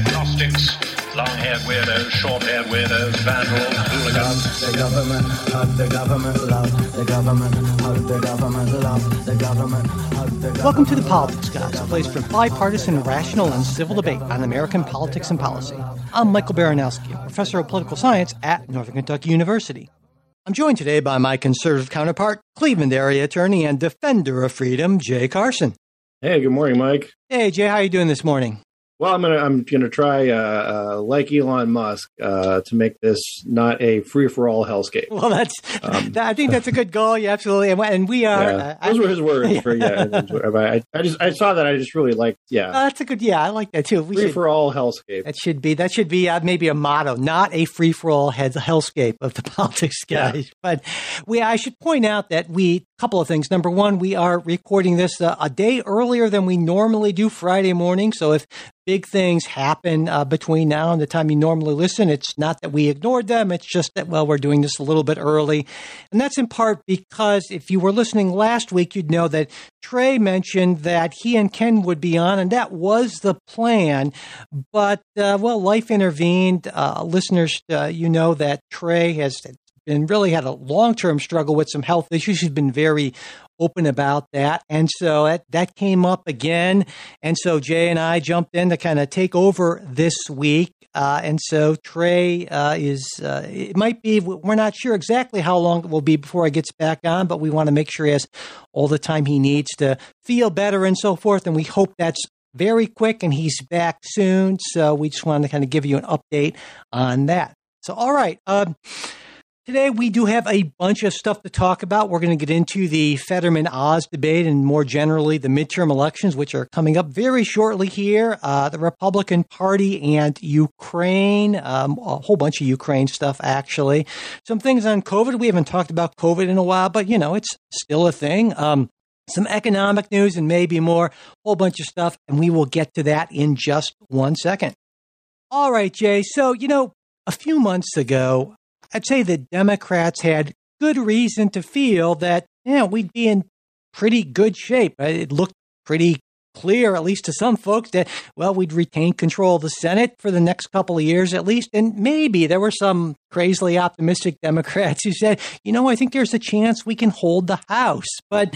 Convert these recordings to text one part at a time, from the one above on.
agnostics, long-haired weirdos, short-haired weirdos, vandals, hooligans. The government, hug the government, love the government, hug the government, love the government, hug the government. Welcome to the Politics Guys, a place for bipartisan, rational, and civil debate on American politics and policy. I'm Michael Baranowski, a professor of political science at Northern Kentucky University. I'm joined today by my conservative counterpart, Cleveland area attorney and defender of freedom, Jay Carson. Hey, good morning, Mike. Hey, Jay, how are you doing this morning? Well, I'm gonna I'm gonna try uh, uh, like Elon Musk uh, to make this not a free for all hellscape. Well, that's Um, that, I think that's a good goal. Yeah, absolutely. And, and we are. Yeah, uh, those I- were his words. For, yeah, I, I just I saw that I just really liked yeah Uh, that's a good. Yeah, I like that too. We free should, for all hellscape. that should be that should be uh, maybe a motto, not a free for all hellscape of the politics Yeah. guys. But we, I should point out that we couple of things. Number one, we are recording this uh, a day earlier than we normally do Friday morning. So if big things happen uh, between now and the time you normally listen, it's not that we ignored them. It's just that well, we're doing this a little bit early, and that's in part because if you were listening last week, you'd know that Trey mentioned that he and Ken would be on, and that was the plan. But uh, well, life intervened. Uh, listeners, uh, you know that Trey has been really had a long term struggle with some health issues. He's been very open about that, and so that that came up again. And so Jay and I jumped in to kind of take over this week. Uh, and so Trey uh, is, uh, it might be, we're not sure exactly how long it will be before he gets back on, but we want to make sure he has all the time he needs to feel better and so forth. And we hope that's very quick and he's back soon. So we just wanted to kind of give you an update on that. So, all right. Um, Today, we do have a bunch of stuff to talk about. We're going to get into the Fetterman Oz debate and more generally the midterm elections, which are coming up very shortly here. Uh, the Republican Party and Ukraine, um, a whole bunch of Ukraine stuff, actually. Some things on COVID. We haven't talked about COVID in a while, but you know, it's still a thing. Um, some economic news and maybe more, whole bunch of stuff. And we will get to that in just one second. All right, Jay. So, you know, a few months ago, I'd say the Democrats had good reason to feel that, know, we'd be in pretty good shape. Uh, It looked pretty clear, at least to some folks, that, well, we'd retain control of the Senate for the next couple of years at least. And maybe there were some crazily optimistic Democrats who said, you know, I think there's a chance we can hold the House. But,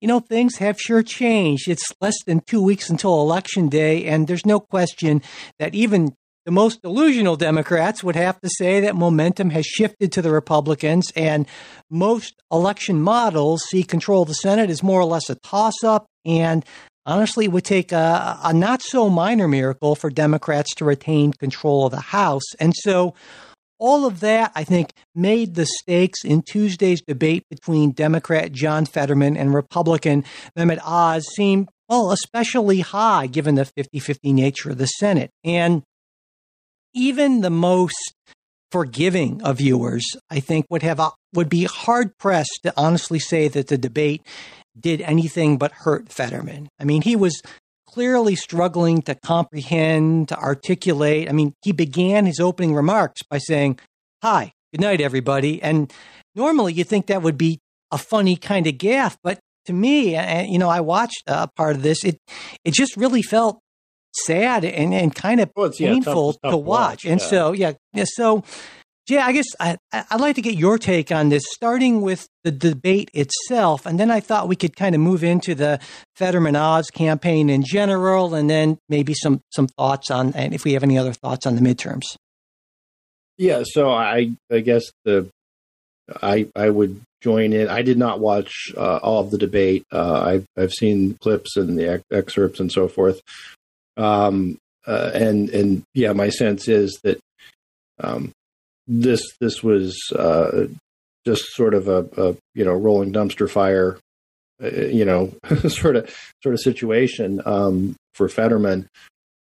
you know, things have sure changed. It's less than two weeks until Election Day, and there's no question that even the most delusional Democrats would have to say that momentum has shifted to the Republicans, and most election models see control of the Senate as more or less a toss up. And honestly, it would take a, a not so minor miracle for Democrats to retain control of the House. And so, all of that, I think, made the stakes in Tuesday's debate between Democrat John Fetterman and Republican Mehmet Oz seem, well, especially high given the 50 50 nature of the Senate. And even the most forgiving of viewers, I think, would have would be hard pressed to honestly say that the debate did anything but hurt Fetterman. I mean, he was clearly struggling to comprehend, to articulate. I mean, he began his opening remarks by saying, "Hi, good night, everybody." And normally, you think that would be a funny kind of gaffe, but to me, you know, I watched a part of this. It it just really felt sad and, and kind of Well, it's, yeah, tough- painful tough to watch. watch, And yeah. so, yeah, yeah. So, yeah, I guess I, I'd like to get your take on this, starting with the debate itself, and then I thought we could kind of move into the Fetterman Oz campaign in general, and then maybe some some thoughts on, and if we have any other thoughts on the midterms. Yeah, so I I guess the I I would join in. I did not watch uh, all of the debate. Uh, I've I've seen clips and the ex- excerpts and so forth. Um, uh, and and yeah, my sense is that um, this this was uh, just sort of a, a you know rolling dumpster fire, uh, you know sort of sort of situation um, for Fetterman.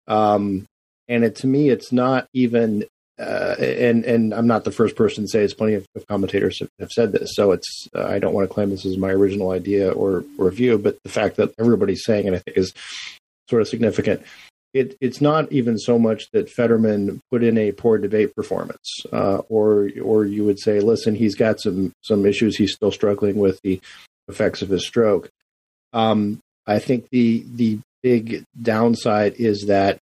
Um, and it to me, it's not even uh, and and I'm not the first person to say this. Plenty of, of commentators have, have said this, so it's uh, I don't want to claim this is my original idea or or view, but the fact that everybody's saying it, I think, is sort of significant. It, it's not even so much that Fetterman put in a poor debate performance, uh, or or you would say, listen, he's got some some issues. He's still struggling with the effects of his stroke. Um, I think the the big downside is that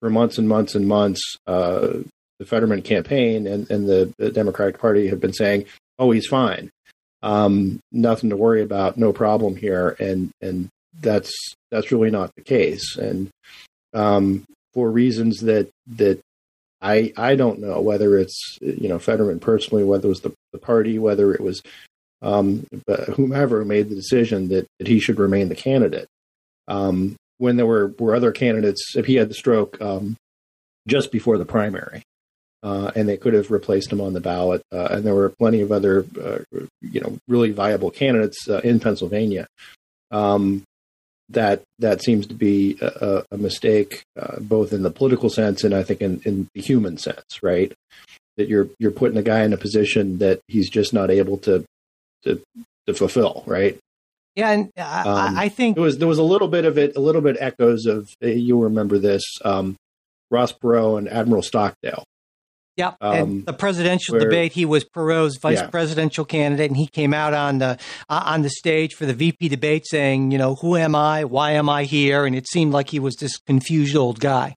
for months and months and months, uh, the Fetterman campaign and, and the, the, Democratic Party have been saying, "Oh, he's fine, um, nothing to worry about, no problem here," and and that's that's really not the case, and um, for reasons that that I I don't know whether it's you know Fetterman personally, whether it was the, the party, whether it was um, whomever made the decision that, that he should remain the candidate. Um, when there were, were other candidates, if he had the stroke um, just before the primary, uh, and they could have replaced him on the ballot. Uh, and there were plenty of other, uh, you know, really viable candidates uh, in Pennsylvania. Um, that that seems to be a, a mistake, uh, both in the political sense and I think in, in the human sense, right? That you're you're putting a guy in a position that he's just not able to to to fulfill, right? Yeah, and I, um, I think there was there was a little bit of it, a little bit echoes of you'll remember this um, Ross Perot and Admiral Stockdale. Yeah, um, and the presidential where, debate, he was Perot's vice yeah. presidential candidate, and he came out on the uh, on the stage for the VP debate saying, you know, who am I? Why am I here? And it seemed like he was this confused old guy.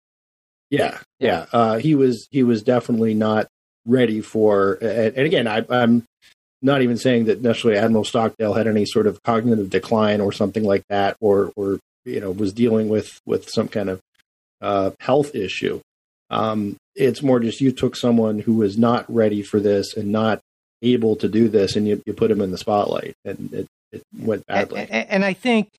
Yeah, yeah, uh, he was he was definitely not ready for. And, and again, I, I'm not even saying that necessarily Admiral Stockdale had any sort of cognitive decline or something like that, or or you know was dealing with with some kind of uh, health issue. Um, it's more just you took someone who was not ready for this and not able to do this, and you, you put him in the spotlight, and it, it went badly. And, and I think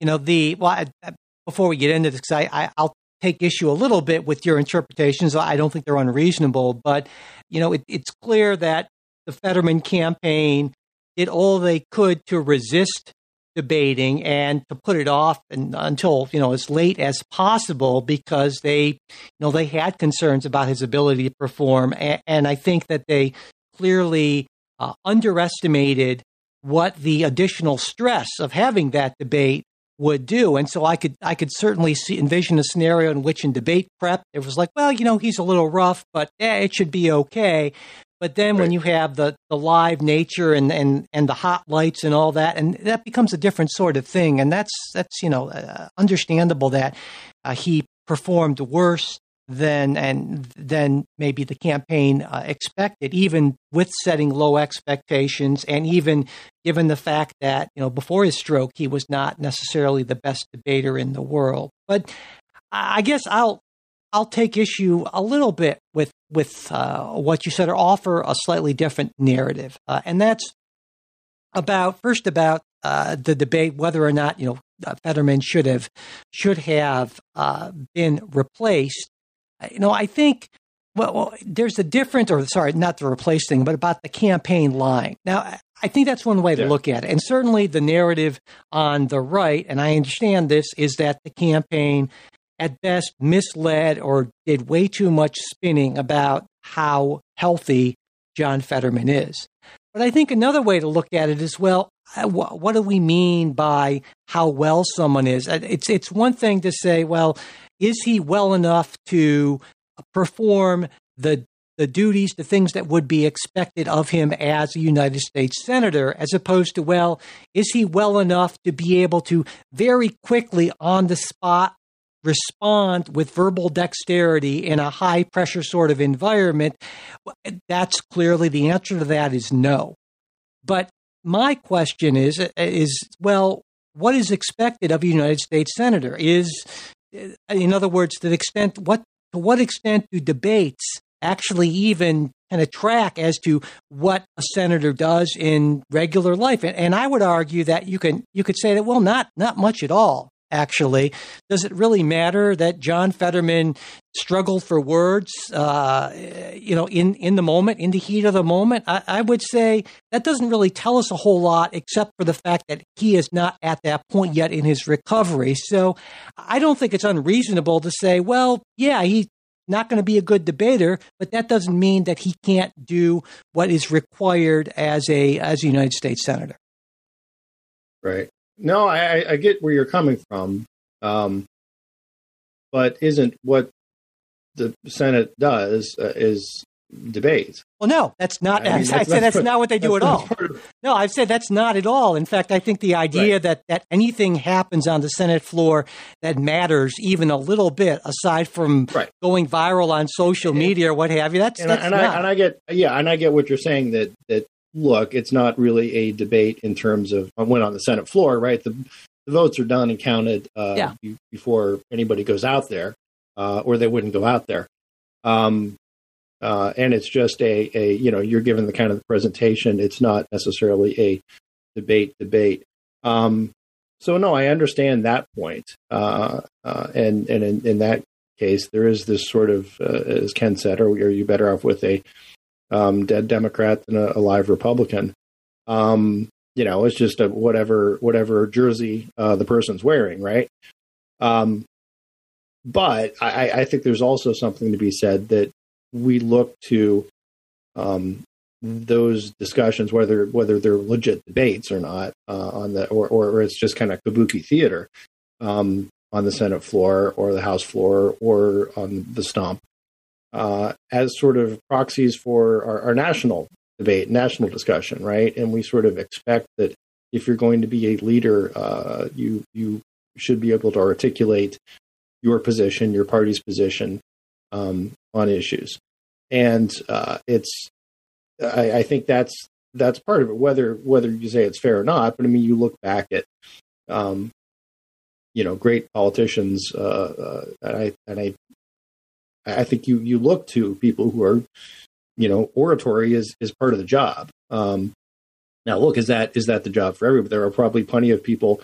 you know the well. I, before we get into this, I, I I'll take issue a little bit with your interpretations. I don't think they're unreasonable, but you know, it, it's clear that the Fetterman campaign did all they could to resist debating and to put it off and, until you know as late as possible because they you know they had concerns about his ability to perform. And, and I think that they clearly uh, underestimated what the additional stress of having that debate would do. And so I could I could certainly see envision a scenario in which in debate prep it was like well you know he's a little rough but eh, it should be okay but then right. when you have the, the live nature and, and, and the hot lights and all that, and that becomes a different sort of thing. And that's, that's you know, uh, understandable that uh, he performed worse than and than maybe the campaign uh, expected, even with setting low expectations, and even given the fact that you know before his stroke he was not necessarily the best debater in the world. But I guess I'll I'll take issue a little bit with with uh, what you said, or offer a slightly different narrative, uh, and that's about first about uh, the debate whether or not you know uh, Fetterman should have should have uh, been replaced. Uh, you know, I think well, well, there's a difference, or sorry, not the replace thing, but about the campaign line. Now, I think that's one way to look at it, and certainly the narrative on the right, and I understand this, is that the campaign at best misled or did way too much spinning about how healthy John Fetterman is. But I think another way to look at it is well, uh, what do we mean by how well someone is? Uh, it's it's one thing to say, well, is he well enough to perform the the duties, the things that would be expected of him as a United States Senator, as opposed to, well, is he well enough to be able to very quickly on the spot respond with verbal dexterity in a high pressure sort of environment, that's clearly the answer to that is no. But my question is is well, what is expected of a United States senator? Is in other words, to the extent what to what extent do debates actually even kind of track as to what a senator does in regular life? And, and I would argue that you can you could say that well, not not much at all actually. Does it really matter that John Fetterman struggled for words, uh, you know, in, in the moment, in the heat of the moment? I, I, would say that doesn't really tell us a whole lot, except for the fact that he is not at that point yet in his recovery. So I don't think it's unreasonable to say, well, yeah, he's not going to be a good debater, but that doesn't mean that he can't do what is required as a as a United States senator. Right. No, I, I get where you're coming from, um, but isn't what the Senate does uh, is debate. Well, no, that's not. I I, said that's- that's, that's- not what they do at all. No, I've said that's not at all. In fact, I think the idea that that anything happens on the Senate floor that matters even a little bit, aside from Right. going viral on social media or what have you, that's and, that's and, not. I, and I get yeah, and I get what you're saying that that look, it's not really a debate in terms of when on the Senate floor, right? The, the votes are done and counted uh, Yeah. be- before anybody goes out there, uh, or they wouldn't go out there. Um, uh, and it's just a, a you know you're given the kind of presentation. It's not necessarily a debate debate. Um, so no, I understand that point, uh, uh, and and in, in that case, there is this sort of, uh, as Ken said, are you better off with a um, dead Democrat than a, a live Republican? Um, you know, it's just a whatever whatever jersey uh, the person's wearing, right? Um, but I, I think there's also something to be said that we look to um, those discussions, whether whether they're legit debates or not, uh, on the or, or it's just kind of kabuki theater um, on the Senate floor or the House floor or on the stump, uh, as sort of proxies for our, our national debate, national discussion, right? And we sort of expect that if you're going to be a leader, uh, you you should be able to articulate your position, your party's position um, on issues, and uh, it's. I, I think that's that's part of it. Whether whether you say it's fair or not, but I mean, you look back at, um, you know, great politicians, uh, uh, and I and I, I think you you look to people who are, you know, oratory is is part of the job. Um, now, look, is that is that the job for everybody? There are probably plenty of people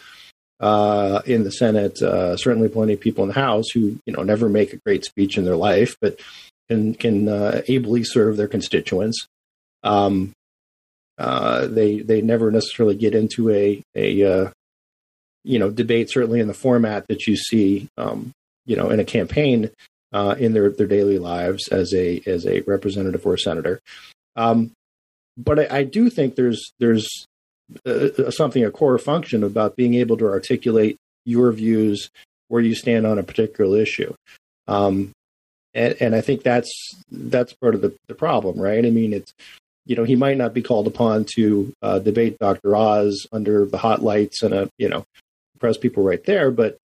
uh, in the Senate, uh, certainly plenty of people in the House who you know never make a great speech in their life, but can can uh, ably serve their constituents. Um, uh, they they never necessarily get into a a uh, you know debate, certainly in the format that you see um, you know in a campaign uh, in their their daily lives as a as a representative or a senator. Um, but I, I do think there's there's uh, something a core function about being able to articulate your views where you stand on a particular issue. Um, and, and I think that's that's part of the, the problem, right? I mean, it's you know he might not be called upon to uh, debate Dr. Oz under the hot lights and a you know press people right there, but uh,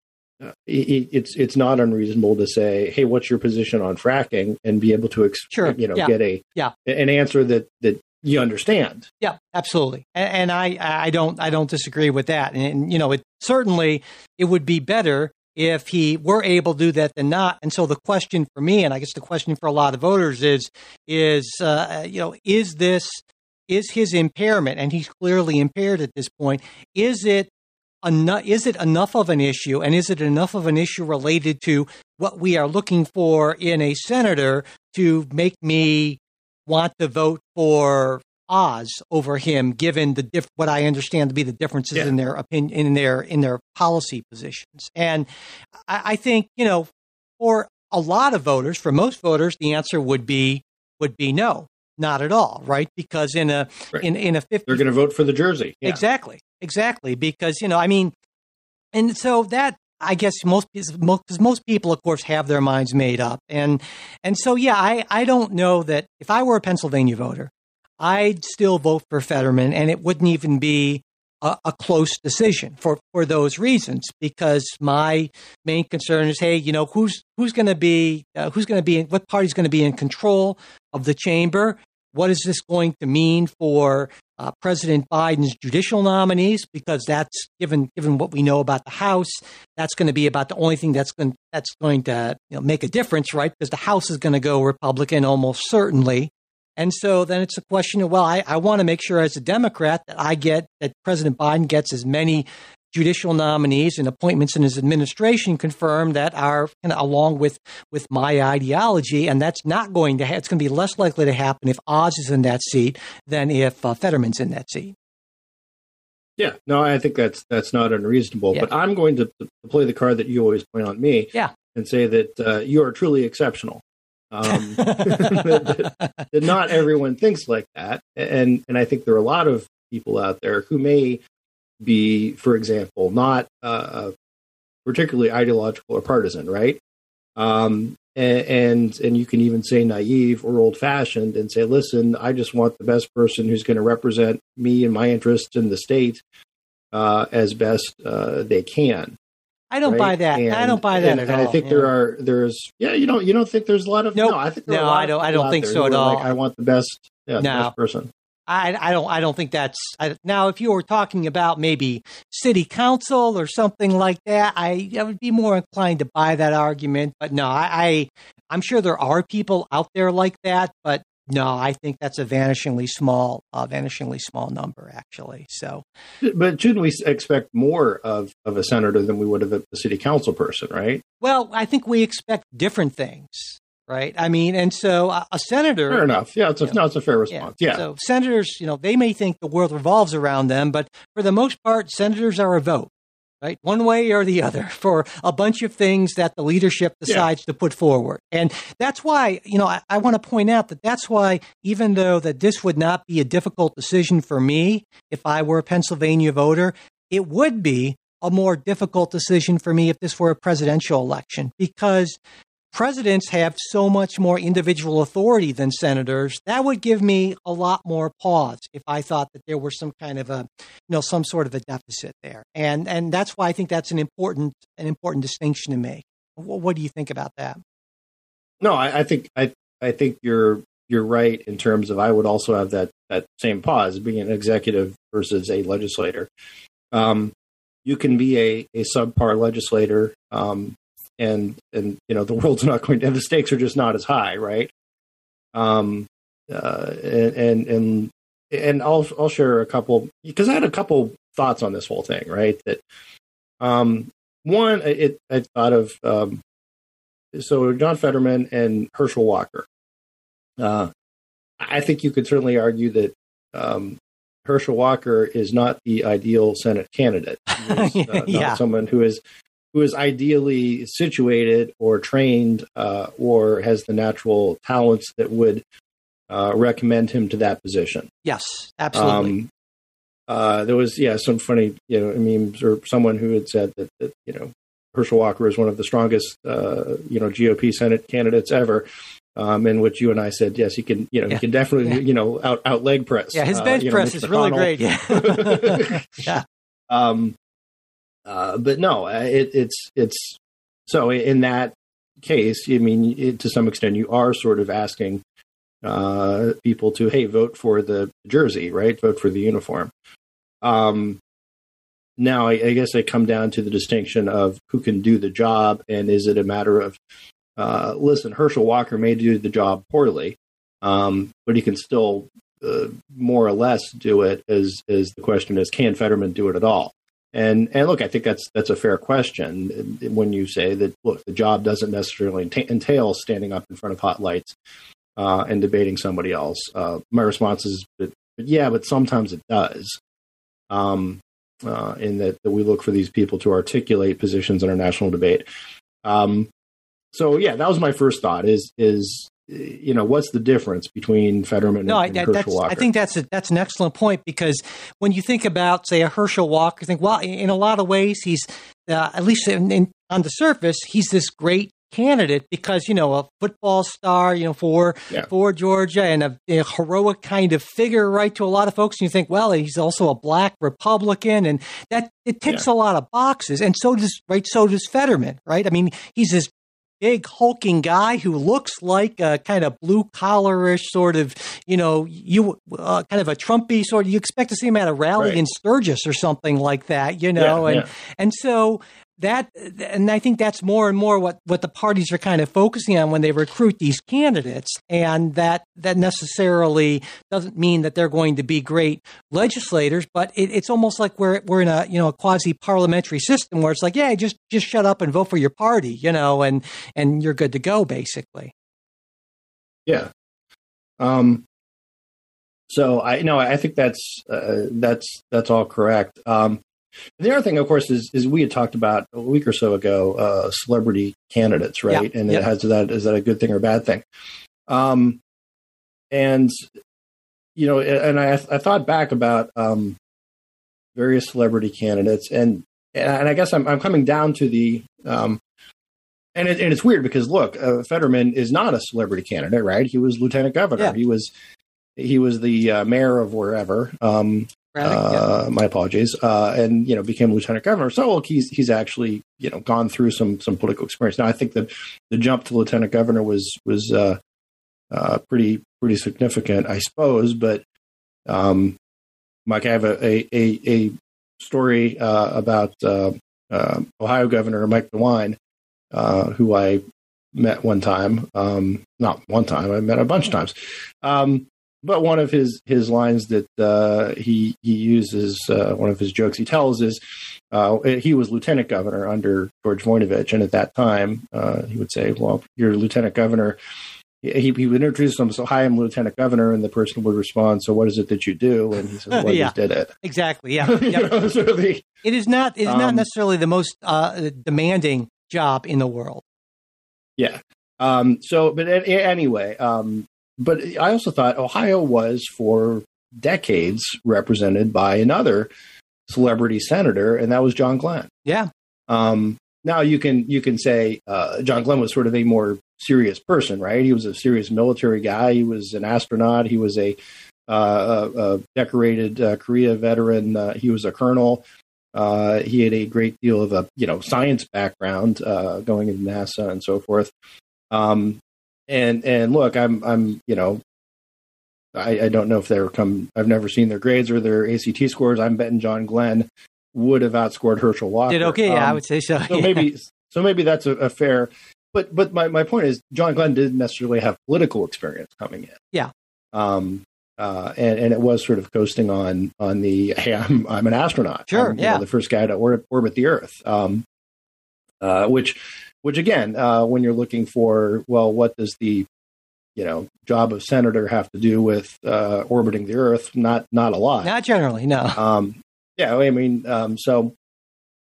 it, it's it's not unreasonable to say, hey, what's your position on fracking, and be able to ex- Sure, you know yeah, get a yeah. an answer that that you understand. Yeah, absolutely, and, and I I don't I don't disagree with that, and, you know it certainly it would be better if he were able to do that than not. And so the question for me, and I guess the question for a lot of voters is is uh, you know is this is his impairment, and he's clearly impaired at this point. Is it? Is it enough of an issue, and is it enough of an issue related to what we are looking for in a senator to make me want to vote for Oz over him, given the diff- what I understand to be the differences Yeah. in their opinion, in their in their policy positions. And I, I think you know, for a lot of voters, for most voters, the answer would be would be no, not at all, right? Because in a Right. in in a fifty They're going to vote for the jersey. Yeah. Exactly. Exactly. Because, you know, I mean, and so that, I guess most because most people, of course, have their minds made up, and and so yeah, I I don't know that if I were a Pennsylvania voter, I'd still vote for Fetterman, and it wouldn't even be a, a close decision for for those reasons. Because my main concern is, hey, you know, who's who's going to be uh, who's going to be what party's going to be in control of the chamber? What is this going to mean for uh, President Biden's judicial nominees? Because that's given given what we know about the House, that's going to be about the only thing that's going that's going to you know, make a difference, right? Because the House is going to go Republican almost certainly. And so then it's a question of, well, I, I want to make sure as a Democrat that I get, that President Biden gets as many judicial nominees and appointments in his administration confirmed that are kind of along with, with my ideology. And that's not going to, ha- it's going to be less likely to happen if Oz is in that seat than if uh, Fetterman's in that seat. Yeah, no, I think that's that's not unreasonable. Yeah. But I'm going to, to play the card that you always play on me. Yeah. and say that uh, you are truly exceptional. Um, that, that not everyone thinks like that, and and I think there are a lot of people out there who may be, for example, not uh, particularly ideological or partisan, right? Um, and and you can even say naive or old fashioned and say, listen, I just want the best person who's going to represent me and my interests in the state uh, as best uh, they can. I don't right? buy that. And, I don't buy that and, at and all. I think yeah. there are there's yeah you don't you don't think there's a lot of Nope. no I think No, lot I don't- I don't think so at all. Like, I want the best yeah the best person. I, I don't I don't think that's I, now if you were talking about maybe city council or something like that I, I would be more inclined to buy that argument but no I, I I'm sure there are people out there like that but no I think that's a vanishingly small uh, vanishingly small number actually so But shouldn't we expect more of of a senator than we would of a, city council person, right? well I think we expect different things right I mean and so a, a senator Fair enough. Yeah, it's a, Yeah. no, it's a fair response. Yeah. So senators, you know, they may think the world revolves around them, but for the most part, senators are a vote, right? One way or the other for a bunch of things that the leadership Yeah. decides to put forward. And that's why, you know, I, I want to point out that that's why, even though that this would not be a difficult decision for me if I were a Pennsylvania voter, it would be a more difficult decision for me if this were a presidential election because presidents have so much more individual authority than senators that would give me a lot more pause if i thought that there were some kind of a you know some sort of a deficit there. And and that's why i think that's an important an important distinction to make. What, what do you think about that? No, I, I think I I think you're you're right in terms of I would also have that that same pause being an executive versus a legislator. Um, you can be a a subpar legislator, um, and and you know the world's not going to the stakes are just not as high, right? Um, uh, and and and and I'll I'll share a couple because I had a couple thoughts on this whole thing, right? That um, one, it I thought of um, so John Fetterman and Herschel Walker. Uh, I think you could certainly argue that um, Herschel Walker is not the ideal Senate candidate. Is, uh, not Yeah. someone who is who is ideally situated or trained uh, or has the natural talents that would uh, recommend him to that position. yes absolutely Um, uh, there was yeah some funny you know memes or someone who had said that, that you know Herschel Walker is one of the strongest uh, you know GOP Senate candidates ever. Um, in which you and I said yes, he can you know Yeah. he can definitely Yeah. you know out out leg press. yeah his uh, bench you know, press Mitch is really great yeah yeah Um, uh, but no, uh, it, it's it's so in that case, I mean, it, to some extent, you are sort of asking uh, people to hey, vote for the jersey, right? Vote for the uniform. Um, now, I, I guess I come down to the distinction of who can do the job, and is it a matter of uh, listen, Herschel Walker may do the job poorly, um, but he can still uh, more or less do it. As as the question is, can Fetterman do it at all? And and look, I think that's that's a fair question when you say that. Look, the job doesn't necessarily entail standing up in front of hot lights uh, and debating somebody else. Uh, my response is, but, but yeah, but sometimes it does. Um, uh, in that, that we look for these people to articulate positions in our national debate. Um, so yeah, that was my first thought. Is is you know what's the difference between Fetterman No, I, and, that- Herschel Walker? I think that's a, that's an excellent point because when you think about, say, a Herschel Walker, you think, well, in, a lot of ways, he's uh, at least in, in, on the surface, he's this great candidate because you know a football star, you know, for Yeah. for Georgia and a, a heroic kind of figure, right? To a lot of folks, and you think, well, he's also a black Republican, and that it ticks a lot of boxes, and so does right, so does Fetterman, right? I mean, he's this big hulking guy who looks like a kind of blue collarish sort of, you know, you uh, kind of a Trumpy sort. Of, You expect to see him at a rally Right. in Sturgis or something like that, you know, Yeah, and yeah. and so that and I think that's more and more what what the parties are kind of focusing on when they recruit these candidates, and that that necessarily doesn't mean that they're going to be great legislators, but it, it's almost like we're we're in a you know a quasi parliamentary system where it's like, yeah, just just shut up and vote for your party, you know, and and you're good to go, basically. Yeah. Um, so I no, I think that's uh, that's that's all correct. Um, the other thing, of course, is is we had talked about a week or so ago, uh, celebrity candidates, right? Yeah, and yeah. it has that is that a good thing or a bad thing? Um, and you know, and I I thought back about um, various celebrity candidates, and and I guess I'm I'm coming down to the um, and it, and it's weird because look, uh, Fetterman is not a celebrity candidate, right? He was lieutenant governor. Yeah. He was he was the uh, mayor of wherever. Um, Braddock, yeah. uh, my apologies, uh, and you know became lieutenant governor. So he's he's actually you know gone through some some political experience. Now I think that the jump to lieutenant governor was was uh, uh, pretty pretty significant, I suppose. But um, Mike, I have a a, a, a story uh, about uh, uh, Ohio Governor Mike DeWine, uh, who I met one time. Um, not one time, I met a bunch of times. Um, but one of his his lines that uh, he he uses, uh, one of his jokes he tells is, uh, he was lieutenant governor under George Voinovich, and at that time uh, he would say, "Well, you're lieutenant governor." He, he would introduce himself, so hi, I'm lieutenant governor, and the person would respond, "So what is it that you do?" And he says, "Well, I Yeah. just did it." exactly. Yeah. You know, sort of the- It is not. It is not Um, necessarily the most uh, demanding job in the world. Yeah. Um, so, but anyway, um, but I also thought Ohio was for decades represented by another celebrity senator, and that was John Glenn. Yeah. Um, now you can you can say uh, John Glenn was sort of a more serious person, right? He was a serious military guy. He was an astronaut. He was a, uh, a, a decorated uh, Korea veteran. Uh, he was a colonel. Uh, he had a great deal of a you know science background, uh, going into NASA and so forth. Um, and and look, I'm I'm you know, I, I don't know if they're come. I've never seen their grades or their ACT scores. I'm betting John Glenn would have outscored Herschel Walker. Did okay? Yeah, I Um, would say so. so yeah. maybe so maybe that's a, a fair. But but my, my point is John Glenn didn't necessarily have political experience coming in. Yeah. Um. Uh. And, and it was sort of coasting on on the hey I'm I'm an astronaut. Sure, I'm, yeah. know, the first guy to orbit, orbit the Earth. Um. Uh. Which which again uh, when you're looking for well what does the you know job of senator have to do with uh, orbiting the Earth? Not not a lot. Not generally, no. Um, yeah, I mean, um, so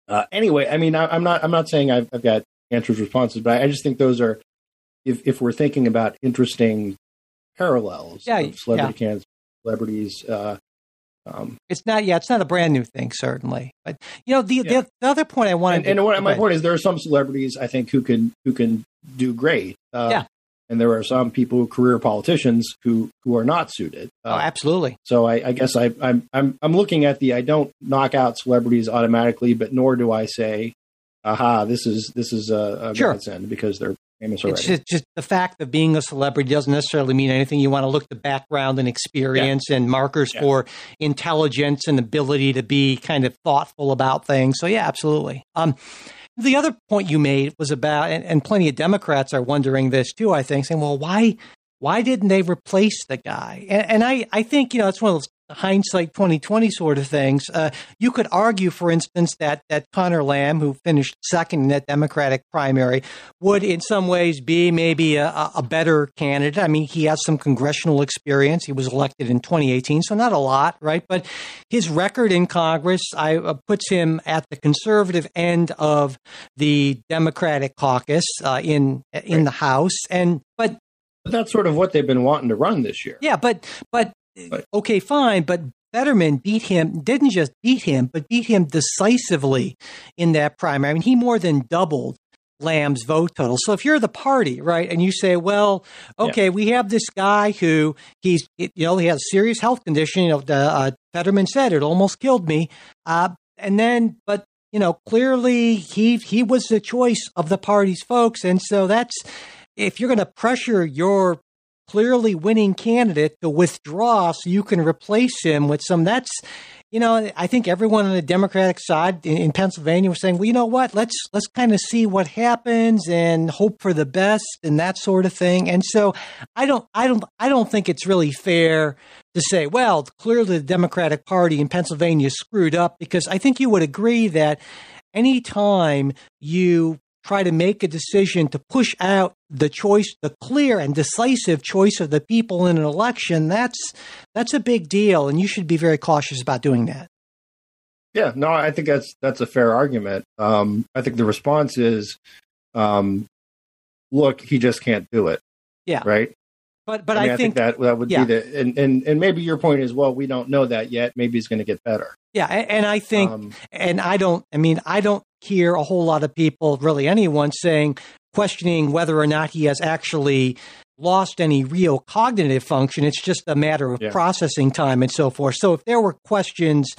uh, anyway, I mean, I, I'm not, I'm not saying I've, I've got answers, responses, but I, I just think those are, if if we're thinking about interesting parallels Yeah, of celebrity candidates, celebrities, uh, um, It's not. Yeah, it's not a brand new thing, certainly. But you know, the Yeah. the, the other point I wanted. and, and what, my point is, there are some celebrities I think who can who can do great, uh, Yeah. and there are some people, career politicians, who who are not suited. Oh, Uh, absolutely. So I, I guess I, I'm I'm I'm looking at the I don't knock out celebrities automatically, but nor do I say, aha, this is this is a, a Sure. godsend because they're famous It's just, just the fact of being a celebrity doesn't necessarily mean anything. You want to look the background and experience and markers Yeah. for intelligence and ability to be kind of thoughtful about things. So yeah, absolutely. Um, the other point you made was about, and, and plenty of Democrats are wondering this too. I think saying, well, why why didn't they replace the guy? And, and I I think you know it's one of those hindsight 2020 sort of things. Uh, you could argue, for instance, that that Connor Lamb, who finished second in that Democratic primary, would in some ways be maybe a, a- better candidate. I mean, he has some congressional experience. He was elected in 2018, so not a lot, right? But his record in Congress, I uh, puts him at the conservative end of the Democratic caucus uh, in in Right. the House, and but but that's sort of what they've been wanting to run this year. yeah, but but Right. okay, fine. But Fetterman beat him, didn't just beat him, but beat him decisively in that primary. I mean, he more than doubled Lamb's vote total. So if you're the party, right, and you say, well, okay, we have this guy who he's, you know, he has a serious health condition. You know, the, uh, Fetterman said it almost killed me. Uh, and then, but you know, clearly he he was the choice of the party's folks, and so that's if you're going to pressure your clearly winning candidate to withdraw so you can replace him with some that's you know i think everyone on the democratic side in, in pennsylvania was saying well you know what? Let's let's kind of see what happens and hope for the best and that sort of thing. And so i don't i don't i don't think it's really fair to say well clearly the democratic party in pennsylvania screwed up because i think you would agree that anytime you try to make a decision to push out the choice, the clear and decisive choice of the people in an election, that's that's a big deal, and you should be very cautious about doing that. Yeah, no, I think that's that's a fair argument. Um, I think the response is, um, look, he just can't do it. Yeah. Right. But but I, I, mean, I think, that that would yeah. be the and, and and maybe your point is well we don't know that yet maybe he's going to get better yeah, a- and I think um, and I don't. I mean, I don't. Hear a whole lot of people, really anyone, saying, questioning whether or not he has actually lost any real cognitive function. It's just a matter of Yeah. processing time and so forth. So if there were questions,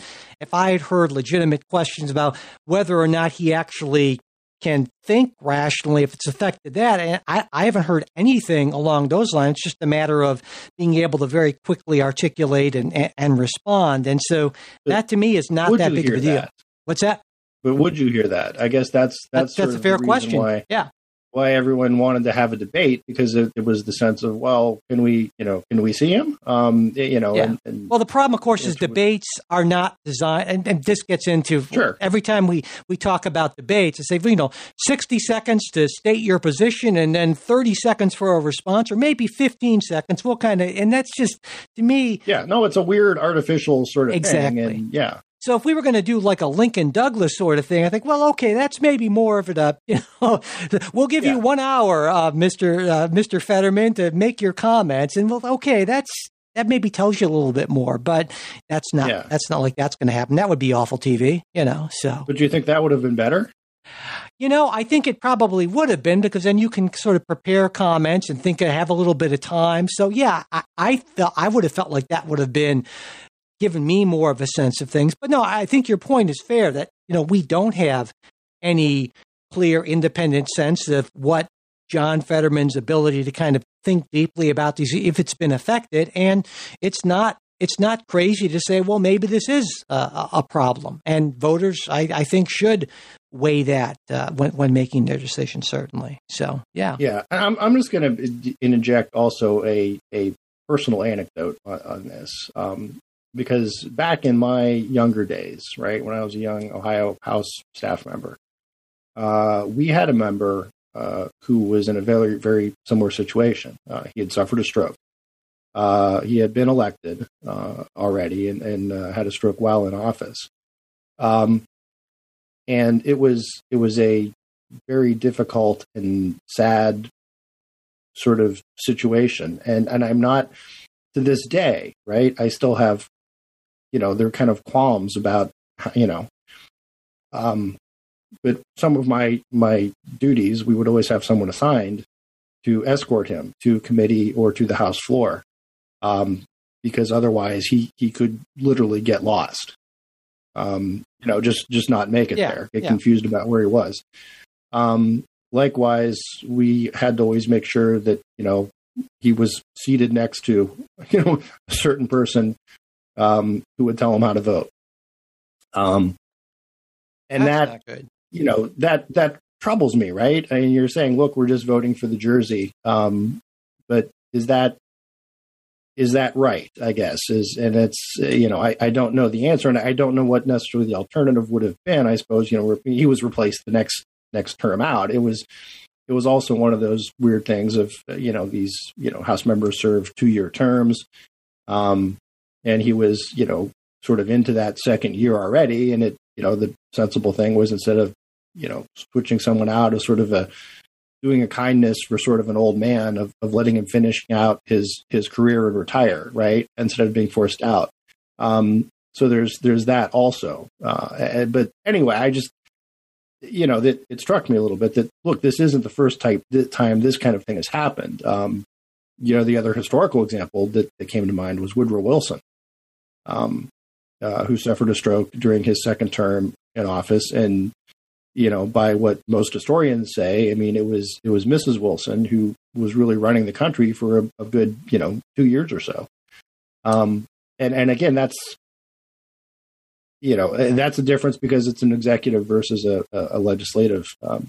if I had heard legitimate questions about whether or not he actually can think rationally, if it's affected that, and I, I haven't heard anything along those lines. It's just a matter of being able to very quickly articulate and, and, and respond. And so that to me is not that big of a deal. that? What's that? But would you hear that? I guess that's That's, that's sort that's a fair question. Why yeah. why everyone wanted to have a debate because it, it was the sense of well, can we you know can we see him? Um, you know, Yeah. and, and Well, the problem, of course, is debates are not designed, and, and this gets into Sure. every time we, we talk about debates, I say, you know, 60 seconds to state your position and then 30 seconds for a response, or maybe 15 seconds. We'll kind of, and that's just, to me, yeah, no, it's a weird artificial sort of Exactly. thing, and yeah, so if we were going to do like a Lincoln Douglas sort of thing, I think, well, okay, that's maybe more of it. Uh, you know, we'll give Yeah. you one hour, uh, Mister uh, Mister Fetterman, to make your comments, and well, okay, that's that maybe tells you a little bit more, but that's not Yeah. that's not like that's going to happen. That would be awful TV, you know. So but do you think that would have been better? you know, I think it probably would have been because then you can sort of prepare comments and think I have a little bit of time. So yeah, I, I felt I would have felt like that would have been given me more of a sense of things. But no, I think your point is fair that you know we don't have any clear independent sense of what John Fetterman's ability to kind of think deeply about these if it's been affected. And it's not it's not crazy to say well maybe this is a, a- problem. And voters I, I think should weigh that uh, when, when making their decision certainly. So yeah. Yeah, I'm I'm just going to interject also a a personal anecdote on, on this. Um, because back in my younger days, right, when I was a young Ohio House staff member, uh, we had a member uh, who was in a very, very similar situation. Uh, he had suffered a stroke. Uh, he had been elected uh, already and, and uh, had a stroke while in office. Um, and it was it was a very difficult and sad sort of situation. And and I'm not to this day, right? I still have, you know, there are kind of qualms about, you know, um, but some of my my duties, we would always have someone assigned to escort him to committee or to the House floor, um, because otherwise he he could literally get lost. Um, you know, just just not make it Yeah, there, get yeah. confused about where he was. Um, likewise, we had to always make sure that you know he was seated next to you know a certain person um, who would tell him how to vote. Um, and That's that good you know that that troubles me, right? I mean, you're saying, look, we're just voting for the jersey, um, but is that is that right? I guess is, and it's you know I, I don't know the answer, and I don't know what necessarily the alternative would have been. I suppose you know he was replaced the next next term out. It was it was also one of those weird things of you know these you know House members serve two year terms, um, and he was you know sort of into that second year already, and it you know the sensible thing was instead of you know switching someone out as sort of a doing a kindness for sort of an old man of, of letting him finish out his his career and retire right? Instead of being forced out. Um so there's there's that also. Uh eh, but anyway i just you know that it struck me a little bit that look this isn't the first type time this kind of thing has happened. Um you know the other historical example that, that came to mind was woodrow wilson um uh, who suffered a stroke during his second term in office. And you know by what most historians say i mean it was it was mrs wilson who was really running the country for a, a good you know two years or so. Um and and again that's you know that's a difference because it's an executive versus a, a, legislative um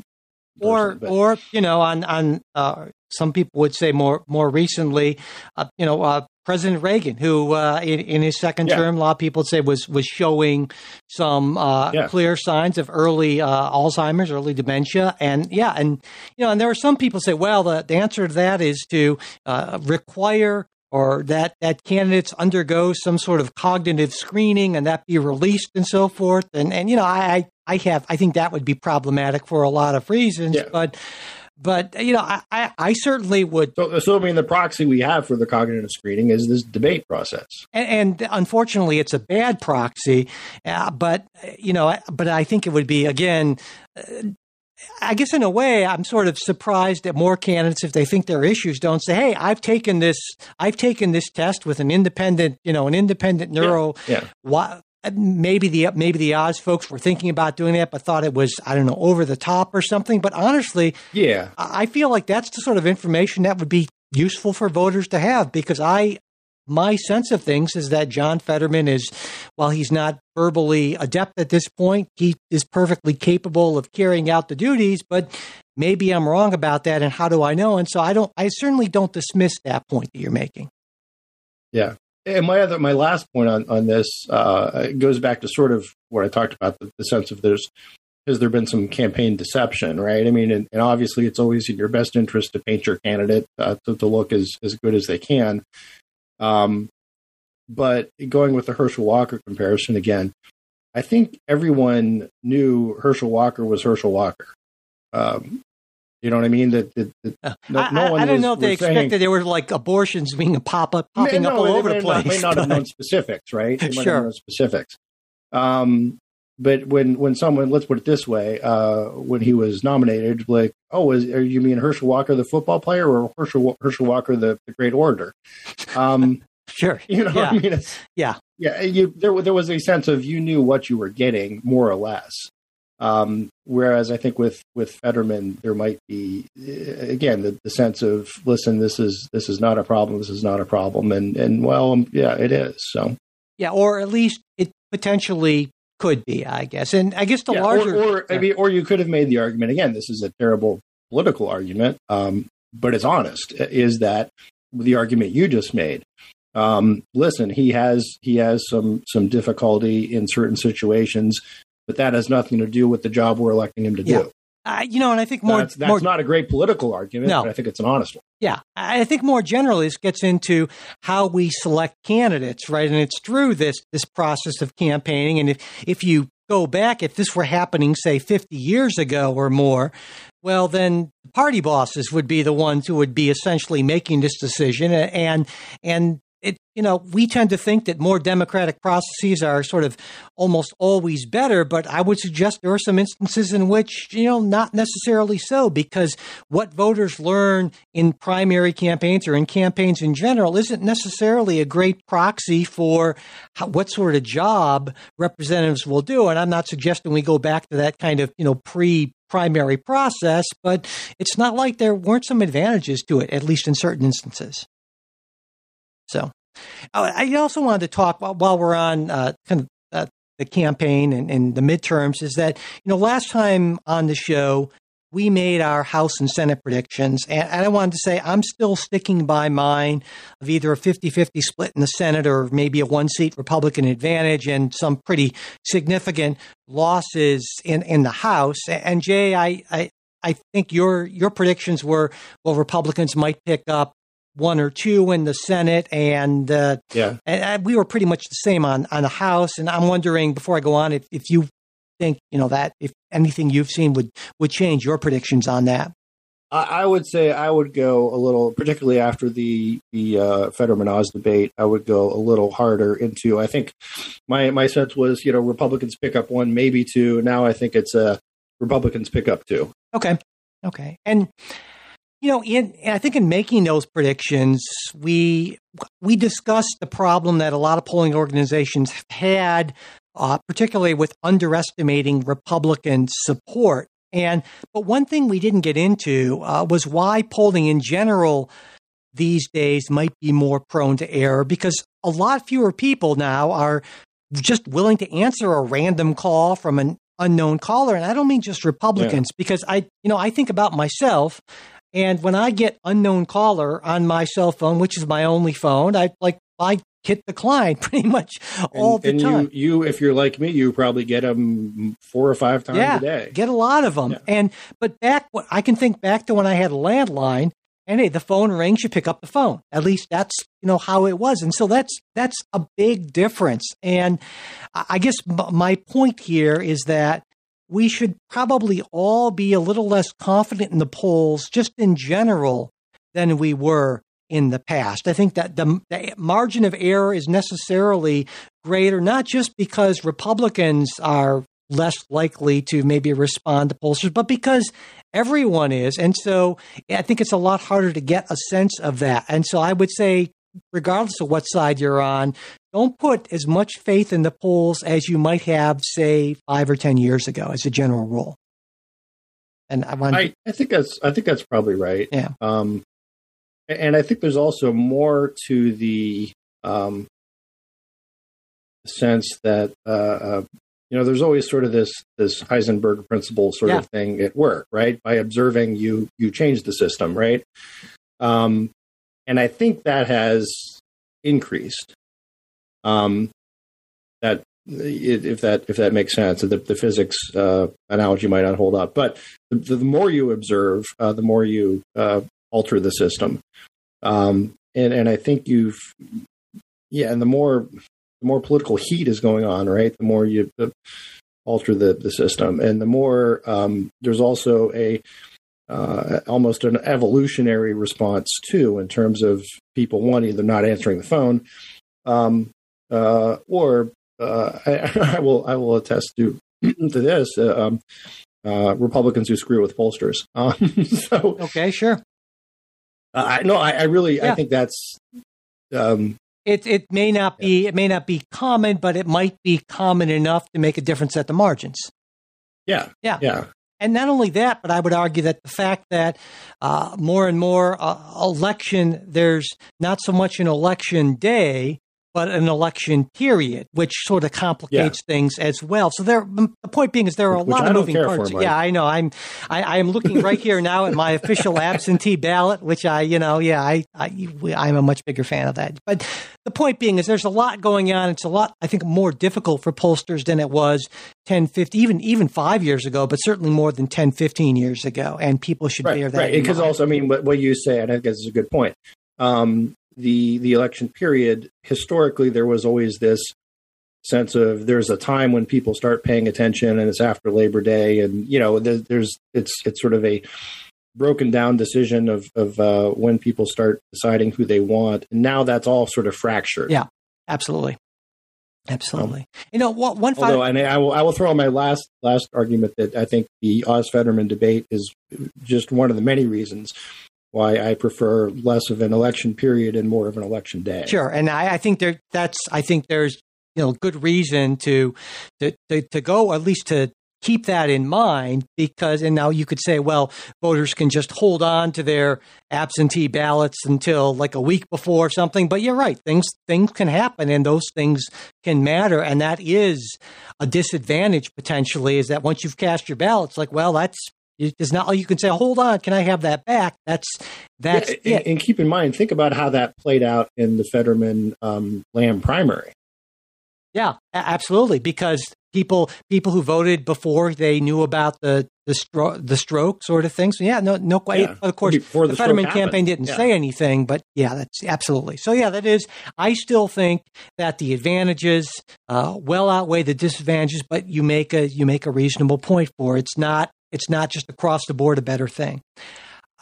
or person, or you know on on uh, some people would say more more recently uh, you know uh, President Reagan who uh, in, in his second Yeah. term a lot of people say was was showing some uh, Yeah. clear signs of early uh, Alzheimer's early dementia and yeah and you know and there are some people say well the, the answer to that is to uh, require or that that candidates undergo some sort of cognitive screening and that be released and so forth and and you know I I I have I think that would be problematic for a lot of reasons Yeah. but but you know, I, I, I certainly would. So, mean, the proxy we have for the cognitive screening is this debate process. And, and unfortunately, it's a bad proxy. Uh, but you know, but I think it would be again. Uh, I guess in a way, I'm sort of surprised that more candidates, if they think their issues, don't say, "Hey, I've taken this, I've taken this test with an independent, you know, an independent neuro." Yeah. Why, Uh, maybe the maybe the Oz folks were thinking about doing that, but thought it was I don't know over the top or something. But honestly, Yeah. I I feel like that's the sort of information that would be useful for voters to have because I my sense of things is that John Fetterman is while he's not verbally adept at this point, he is perfectly capable of carrying out the duties, but maybe I'm wrong about that and how do I know? And so I don't I certainly don't dismiss that point that you're making. Yeah. And my other, my last point on on this uh, goes back to sort of what I talked about the, the sense of there's has there been some campaign deception, right? I mean, and, and obviously it's always in your best interest to paint your candidate uh, to, to look as as good as they can. Um, but going with the Herschel Walker comparison again, I think everyone knew Herschel Walker was Herschel Walker. Um, you know what I mean? That, that, that no, I, no one I don't was- know if they was saying- expected there were like abortions being a pop up, popping May- up no, all over the not- place. may not have known specifics, right? They might Sure. have known specifics. Um, but when when someone, let's put it this way, uh, when he was nominated, like, oh, is are you mean Herschel Walker, the football player, or Herschel Herschel Walker, the, the great orator? Um, Sure. you know, Yeah. I mean, Yeah. yeah. You there there was a sense of you knew what you were getting more or less. Um, whereas I think with with Fetterman, there might be uh, again the, the sense of listen, this is this is not a problem, this is not a problem, and and well, um, yeah, it is. So Yeah, or at least it potentially could be, I guess. And I guess the Yeah, larger or, or I mean, or you could have made the argument again. This is a terrible political argument, um, but it's honest. Is that the argument you just made? Um, listen, he has he has some some difficulty in certain situations, but that has nothing to do with the job we're electing him to Yeah. do. uh, you know, and I think more that's that's more not a great political argument, No. but I think it's an honest one. Yeah, I think more generally this gets into how we select candidates, right? And it's through this this process of campaigning. And if if you go back, if this were happening, say, 50 years ago or more, well, then party bosses would be the ones who would be essentially making this decision, and and it you know we tend to think that more democratic processes are sort of almost always better, but I would suggest there are some instances in which you know not necessarily so because what voters learn in primary campaigns or in campaigns in general isn't necessarily a great proxy for how, what sort of job representatives will do. And I'm not suggesting we go back to that kind of you know pre primary process, but it's not like there weren't some advantages to it, at least in certain instances. So, uh, I also wanted to talk while, while we're on uh, kind of uh, the campaign and, and the midterms is that, you know, last time on the show, we made our House and Senate predictions. And, and I wanted to say I'm still sticking by mine of either a 50 50 split in the Senate or maybe a one seat Republican advantage and some pretty significant losses in, in the House. And Jay, I, I, I think your your predictions were well, Republicans might pick up one or two in the Senate, and uh, Yeah. and, and we were pretty much the same on on the House. And I'm wondering before I go on if, if you think you know that if anything you've seen would would change your predictions on that. I, I would say I would go a little, particularly after the the uh, Fetterman Oz debate. I would go a little harder into. I think my my sense was, you know, Republicans pick up one, maybe two. Now I think it's uh, Republicans pick up two. Okay, okay, and you know, in I think in making those predictions, we we discussed the problem that a lot of polling organizations have had, uh, particularly with underestimating Republican support. And but one thing we didn't get into uh, was why polling in general these days might be more prone to error because a lot fewer people now are just willing to answer a random call from an unknown caller and I don't mean just Republicans because I you know I think about myself and when I get unknown caller on my cell phone which is my only phone I like I hit decline pretty much all and, the and time you, you, if you're like me, you probably get them four or five times yeah, a day. Get a lot of them. Yeah. And but back, I can think back to when I had a landline, and hey, the phone rings, you pick up the phone. At least that's you know how it was, and so that's that's a big difference. And I guess my point here is that we should probably all be a little less confident in the polls just in general than we were in the past. I think that the, the, margin of error is necessarily greater, not just because Republicans are less likely to maybe respond to pollsters, but because everyone is. And so I think it's a lot harder to get a sense of that. And so I would say, regardless of what side you're on, don't put as much faith in the polls as you might have, say, five or 10 years ago as a general rule. And I, want I, I think that's I think that's probably right. Yeah. Um, and I think there's also more to the um, sense that uh, uh, you know there's always sort of this this Heisenberg principle sort yeah. of thing at work, right? By observing, you you change the system, right? Um, and I think that has increased. Um, that if that if that makes sense, the, the physics uh, analogy might not hold up, but the, the more you observe, uh, the more you uh, alter the system. Um, and and I think you've yeah, and the more the more political heat is going on, right? The more you the, alter the the system, and the more um, there's also a uh, almost an evolutionary response too, in terms of people one either not answering the phone, um, uh, or uh, I, I, will I will attest to to this. Uh, um, uh, Republicans who screw with pollsters. Um, so okay, sure. Uh, I no, I, I really yeah. I think that's um, it. It may not be yeah. it may not be common, but it might be common enough to make a difference at the margins. Yeah, yeah, yeah. And not only that, but I would argue that the fact that uh, more and more uh, election, there's not so much an election day, but an election period, which sort of complicates yeah. things as well. So there, the point being is there are a which lot of moving parts. For, yeah, I know. I'm, I, I am looking right here now at my official absentee ballot, which I, you know, yeah, I, I, I'm a much bigger fan of that. But the point being is there's a lot going on. It's a lot, I think, more difficult for pollsters than it was 10, 15, even, even five years ago, but certainly more than 10, 15 years ago. And people should right, bear that. Right. Because also, I mean, what, what you say, I think is a good point. Um, the the election period, historically there was always this sense of there's a time when people start paying attention, and it's after Labor Day, and you know there's it's it's sort of a broken down decision of of uh, when people start deciding who they want, and now that's all sort of fractured. Yeah, absolutely. Absolutely. Um, you know, what, one final. Although, and I will, I will throw on my last last argument that I think the Oz Fetterman debate is just one of the many reasons why I prefer less of an election period and more of an election day. Sure, and I, I think there that's I think there's you know good reason to, to to to go at least to keep that in mind because and now you could say well voters can just hold on to their absentee ballots until like a week before something. But you're right. Things things can happen and those things can matter. And that is a disadvantage potentially is that once you've cast your ballots like well that's it's not like you can say, "Hold on, can I have that back?" That's that's yeah, and, and, keep in mind, think about how that played out in the Fetterman um, Lamb primary. Yeah, absolutely. Because people people who voted before they knew about the the stroke the stroke sort of thing. So yeah, no no quite. Yeah. Of course, before the, the Fetterman campaign didn't yeah. say anything, but yeah, that's absolutely. So yeah, that is. I still think that the advantages uh, well outweigh the disadvantages, but you make a you make a reasonable point for it. it's not it's not just across the board a better thing.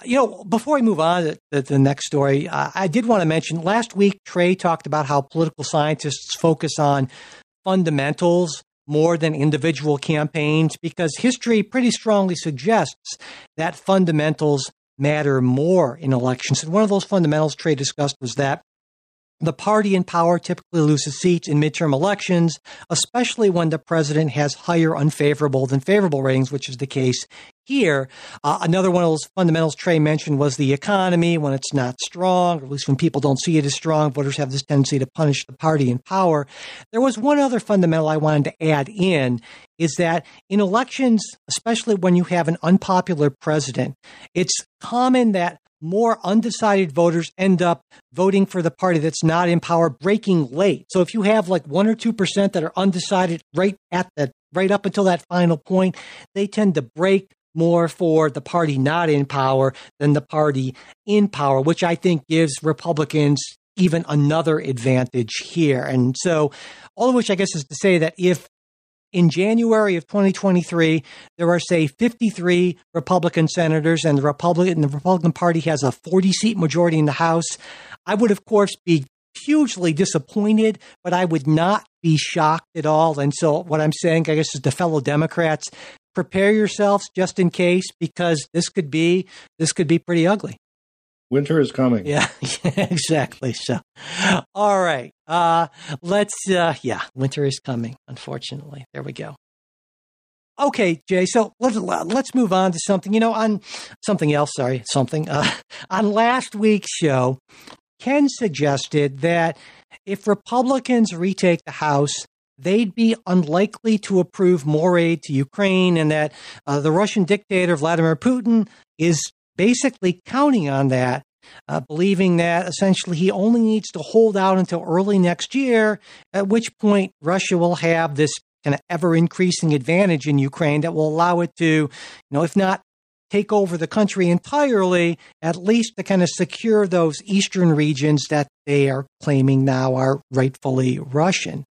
You know, before we move on to the next story, I did want to mention last week, Trey talked about how political scientists focus on fundamentals more than individual campaigns because history pretty strongly suggests that fundamentals matter more in elections. And one of those fundamentals Trey discussed was that the party in power typically loses seats in midterm elections, especially when the president has higher unfavorable than favorable ratings, which is the case here. Uh, another one of those fundamentals Trey mentioned was the economy. When it's not strong, or at least when people don't see it as strong, voters have this tendency to punish the party in power. There was one other fundamental I wanted to add in is that in elections, especially when you have an unpopular president, it's common that more undecided voters end up voting for the party that's not in power breaking late. So if you have like 1 or 2% that are undecided right at the right up until that final point, they tend to break more for the party not in power than the party in power, which I think gives Republicans even another advantage here. And so all of which I guess is to say that if in January of 2023, there are, say, 53 Republican senators, and the Republican, the Republican Party has a 40 seat majority in the House. I would, of course, be hugely disappointed, but I would not be shocked at all. And so, what I'm saying, I guess, is to fellow Democrats, prepare yourselves just in case, because this could be this could be pretty ugly. Winter is coming. Yeah, exactly. So, all right. Uh, let's, uh, yeah, winter is coming, unfortunately. There we go. Okay, Jay. So let's let's move on to something. You know, on something else. Sorry, something. Uh, on last week's show, Ken suggested that if Republicans retake the House, they'd be unlikely to approve more aid to Ukraine, and that uh, the Russian dictator Vladimir Putin is basically counting on that, uh, believing that essentially he only needs to hold out until early next year, at which point Russia will have this kind of ever increasing advantage in Ukraine that will allow it to, you know, if not take over the country entirely, at least to kind of secure those eastern regions that they are claiming now are rightfully Russian.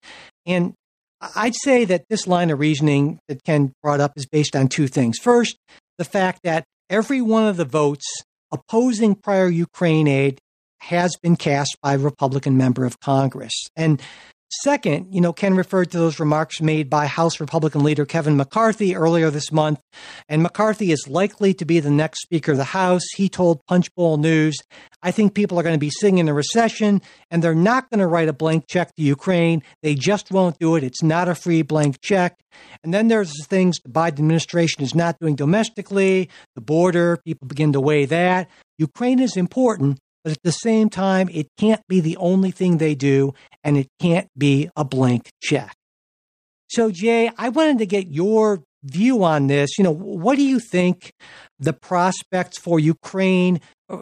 And I'd say that this line of reasoning that Ken brought up is based on two things. First, the fact that every one of the votes opposing prior Ukraine aid has been cast by a Republican member of Congress. And Second, you know, Ken referred to those remarks made by House Republican leader Kevin McCarthy earlier this month, and McCarthy is likely to be the next Speaker of the House. He told Punchbowl News, I think people are going to be sitting in a recession and they're not going to write a blank check to Ukraine. They just won't do it. It's not a free blank check. And then there's things the Biden administration is not doing domestically, the border, people begin to weigh that. Ukraine is important, but at the same time, it can't be the only thing they do, and it can't be a blank check. So, Jay, I wanted to get your view on this. You know, what do you think the prospects for Ukraine,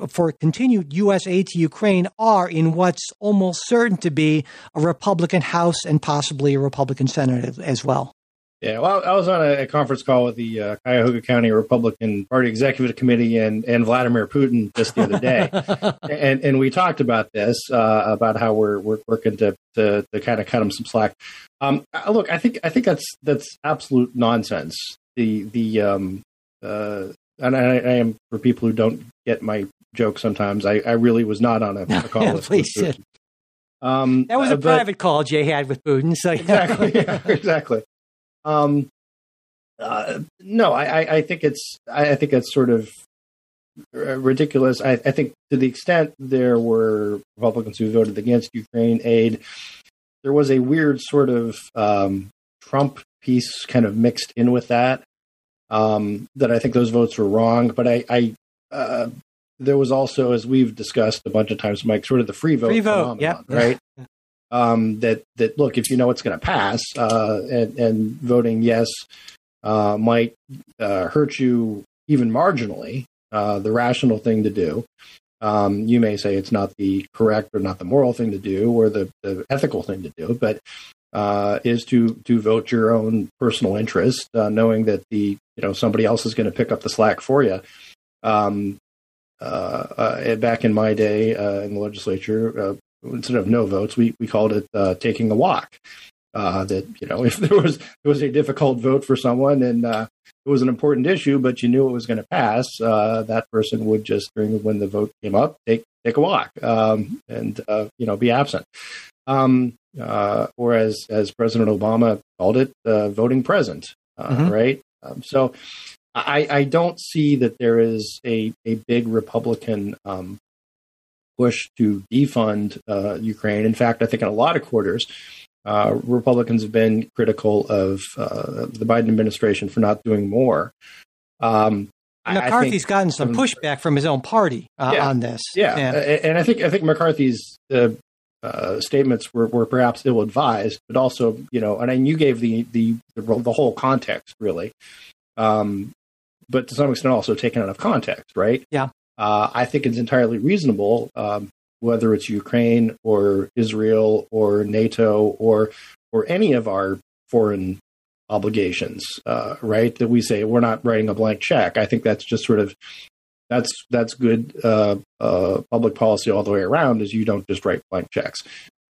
for continued U.S. aid to Ukraine, are in what's almost certain to be a Republican House and possibly a Republican Senate as well? Yeah, well, I was on a, conference call with the uh, Cuyahoga County Republican Party Executive Committee and, and Vladimir Putin just the other day, and and we talked about this uh, about how we're we're working to, to to kind of cut him some slack. Um, look, I think I think that's that's absolute nonsense. The the um, uh, and I, I am for people who don't get my joke sometimes. I, I really was not on a, a call yeah, with please. Putin. Um, that was a uh, but- private call Jay had with Putin. So exactly, yeah, exactly. Um, uh, no, I, I, think it's I, think it's sort of ridiculous. I, I think to the extent there were Republicans who voted against Ukraine aid, there was a weird sort of um, Trump piece kind of mixed in with that. Um, that I think those votes were wrong, but I, I uh, there was also, as we've discussed a bunch of times, Mike, sort of the free vote, Free vote, right? um, that that look if you know it's going to pass uh, and, and voting yes uh, might uh, hurt you even marginally. Uh, the rational thing to do. Um, you may say it's not the correct or not the moral thing to do or the, the ethical thing to do, but uh, is to to vote your own personal interest, uh, knowing that the you know somebody else is going to pick up the slack for you. Um, uh, uh, back in my day uh, in the legislature, instead of no votes, we, we called it uh, taking a walk. Uh, that you know, if there was there was a difficult vote for someone and uh, it was an important issue, but you knew it was going to pass, uh, that person would just during when the vote came up take take a walk um, and uh, you know be absent. Um, uh, or as as President Obama called it, uh, voting present, uh, Mhm. right? Um, so I, I don't see that there is a a big Republican um, push to defund uh, Ukraine. In fact, I think in a lot of quarters, uh, Republicans have been critical of uh, the Biden administration for not doing more. Um, I- I think- McCarthy's gotten some um, pushback from his own party uh, Yeah. on this. yeah, and I think I think McCarthy's uh, uh, statements were, were perhaps ill advised, but also you know, and I, you gave the, the the the whole context really, um, but to some extent also taken out of context, right? Yeah. Uh, I think it's entirely reasonable, um, whether it's Ukraine or Israel or NATO or or any of our foreign obligations, uh, right? That we say we're not writing a blank check. I think that's just sort of that's that's good uh, uh, public policy all the way around. Is you don't just write blank checks.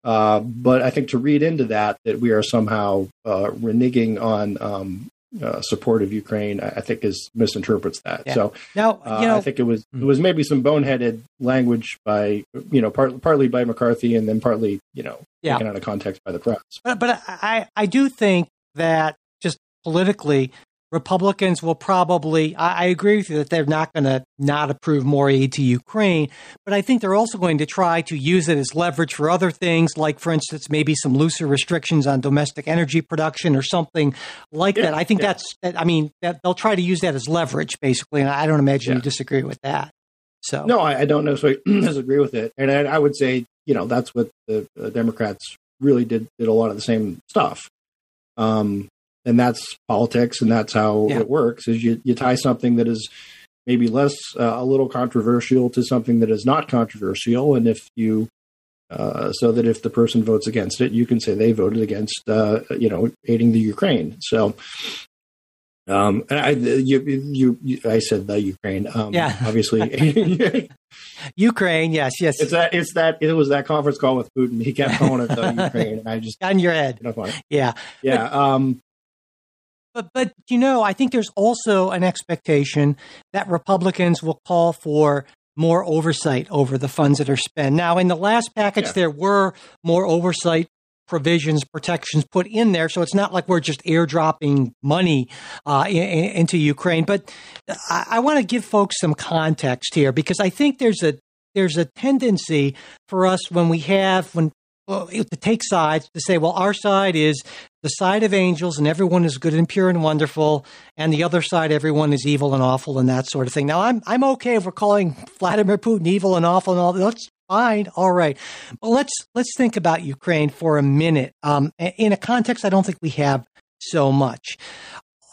Uh, but I think to read into that that we are somehow uh, reneging on um, uh, support of Ukraine, I, I think is misinterprets that. Yeah. So Now, uh, you know, I think it was Hmm. it was maybe some boneheaded language by you know part, partly by McCarthy and then partly you know Yeah. taken out of context by the press. But, but I, I do think that just politically, Republicans will probably, I, I agree with you that they're not going to not approve more aid to Ukraine, but I think they're also going to try to use it as leverage for other things, like, for instance, maybe some looser restrictions on domestic energy production or something like Yeah, that. I think yeah. that's, I mean, that they'll try to use that as leverage, basically, and I don't imagine Yeah. you disagree with that. So, No, I, I don't necessarily disagree with it, and I, I would say you know that's what the, the Democrats really did did a lot of the same stuff, um, and that's politics, and that's how Yeah. it works. Is you you tie something that is maybe less uh, a little controversial to something that is not controversial, and if you uh, so that if the person votes against it, you can say they voted against uh, you know aiding the Ukraine. So. Um, and I, you, you, you, I said the Ukraine. Um, Yeah. obviously, Ukraine, yes, yes, It's that. It's that. It was that conference call with Putin. He kept calling it the Ukraine, and I just got in your head. you know, fine. Yeah. yeah. Um, But but you know, I think there's also an expectation that Republicans will call for more oversight over the funds that are spent. Now, in the last package, Yeah. there were more oversight provisions, protections put in there, so it's not like we're just airdropping money uh, in, in- into Ukraine. But I, I want to give folks some context here because I think there's a there's a tendency for us when we have when well, to take sides to say, well, our side is the side of angels and everyone is good and pure and wonderful, and the other side, everyone is evil and awful and that sort of thing. Now, I'm I'm okay if we're calling Vladimir Putin evil and awful and all that's fine, all right. But let's let's think about Ukraine for a minute. Um, in a context, I don't think we have so much.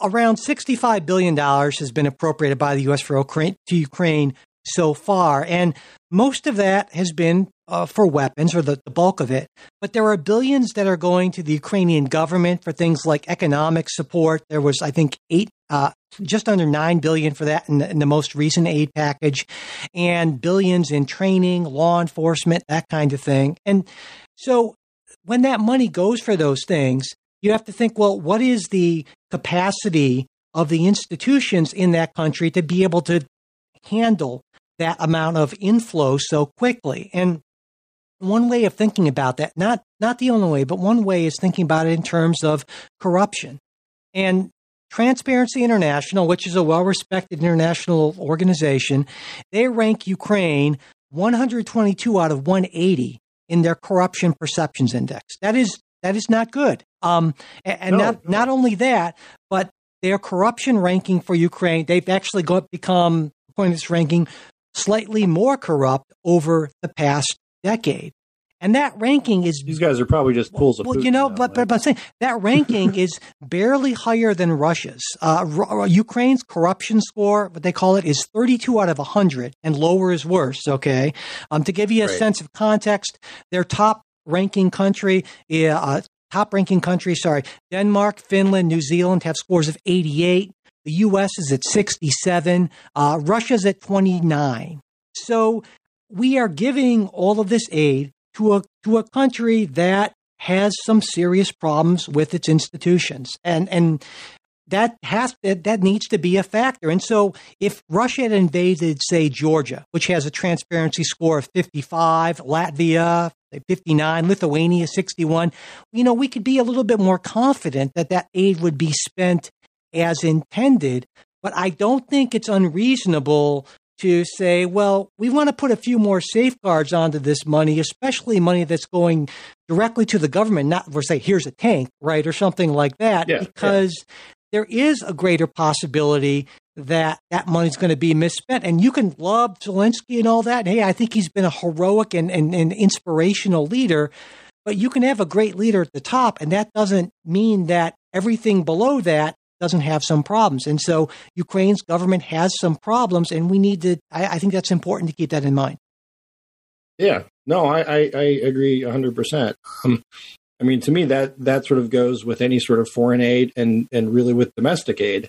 Around sixty-five billion dollars has been appropriated by the U.S. for Ukraine to Ukraine so far, and most of that has been uh, for weapons, or the, the bulk of it. But there are billions that are going to the Ukrainian government for things like economic support. There was, I think, eight, uh, just under nine billion for that in the, in the most recent aid package, and billions in training, law enforcement, that kind of thing. And so, when that money goes for those things, you have to think, well, what is the capacity of the institutions in that country to be able to handle that amount of inflow so quickly? And one way of thinking about that, not not the only way, but one way is thinking about it in terms of corruption. And Transparency International, which is a well-respected international organization, they rank Ukraine 122 out of 180 in their corruption perceptions index. That is that is not good. Um, and No, not no. not only that, but their corruption ranking for Ukraine, they've actually got become according to this ranking slightly more corrupt over the past decade. And that ranking is these guys are probably just pools of. well, you know, though, but, but but I'm saying that ranking is barely higher than Russia's. Uh, Ru- Ukraine's corruption score, what they call it, is 32 out of 100, and lower is worse. Okay, um, to give you a Right. sense of context, their top ranking country, uh, top ranking country, sorry, Denmark, Finland, New Zealand have scores of 88. The U.S. is at 67. Uh, Russia's at 29. So we are giving all of this aid to a to a country that has some serious problems with its institutions, and and that has that, that needs to be a factor. And so, if Russia had invaded, say Georgia, which has a transparency score of 55, Latvia 59, Lithuania 61, you know, we could be a little bit more confident that that aid would be spent as intended. But I don't think it's unreasonable to say, well, we want to put a few more safeguards onto this money, especially money that's going directly to the government, not for say, here's a tank, right, or something like that, Yeah, yeah. because there is a greater possibility that that money's going to be misspent. And you can love Zelensky and all that. And hey, I think he's been a heroic and, and, and inspirational leader, but you can have a great leader at the top, and that doesn't mean that everything below that doesn't have some problems. And so Ukraine's government has some problems, and we need to, I, I think that's important to keep that in mind. Yeah, no, I, I, I agree 100%. Um, I mean, to me, that, that sort of goes with any sort of foreign aid and, and really with domestic aid.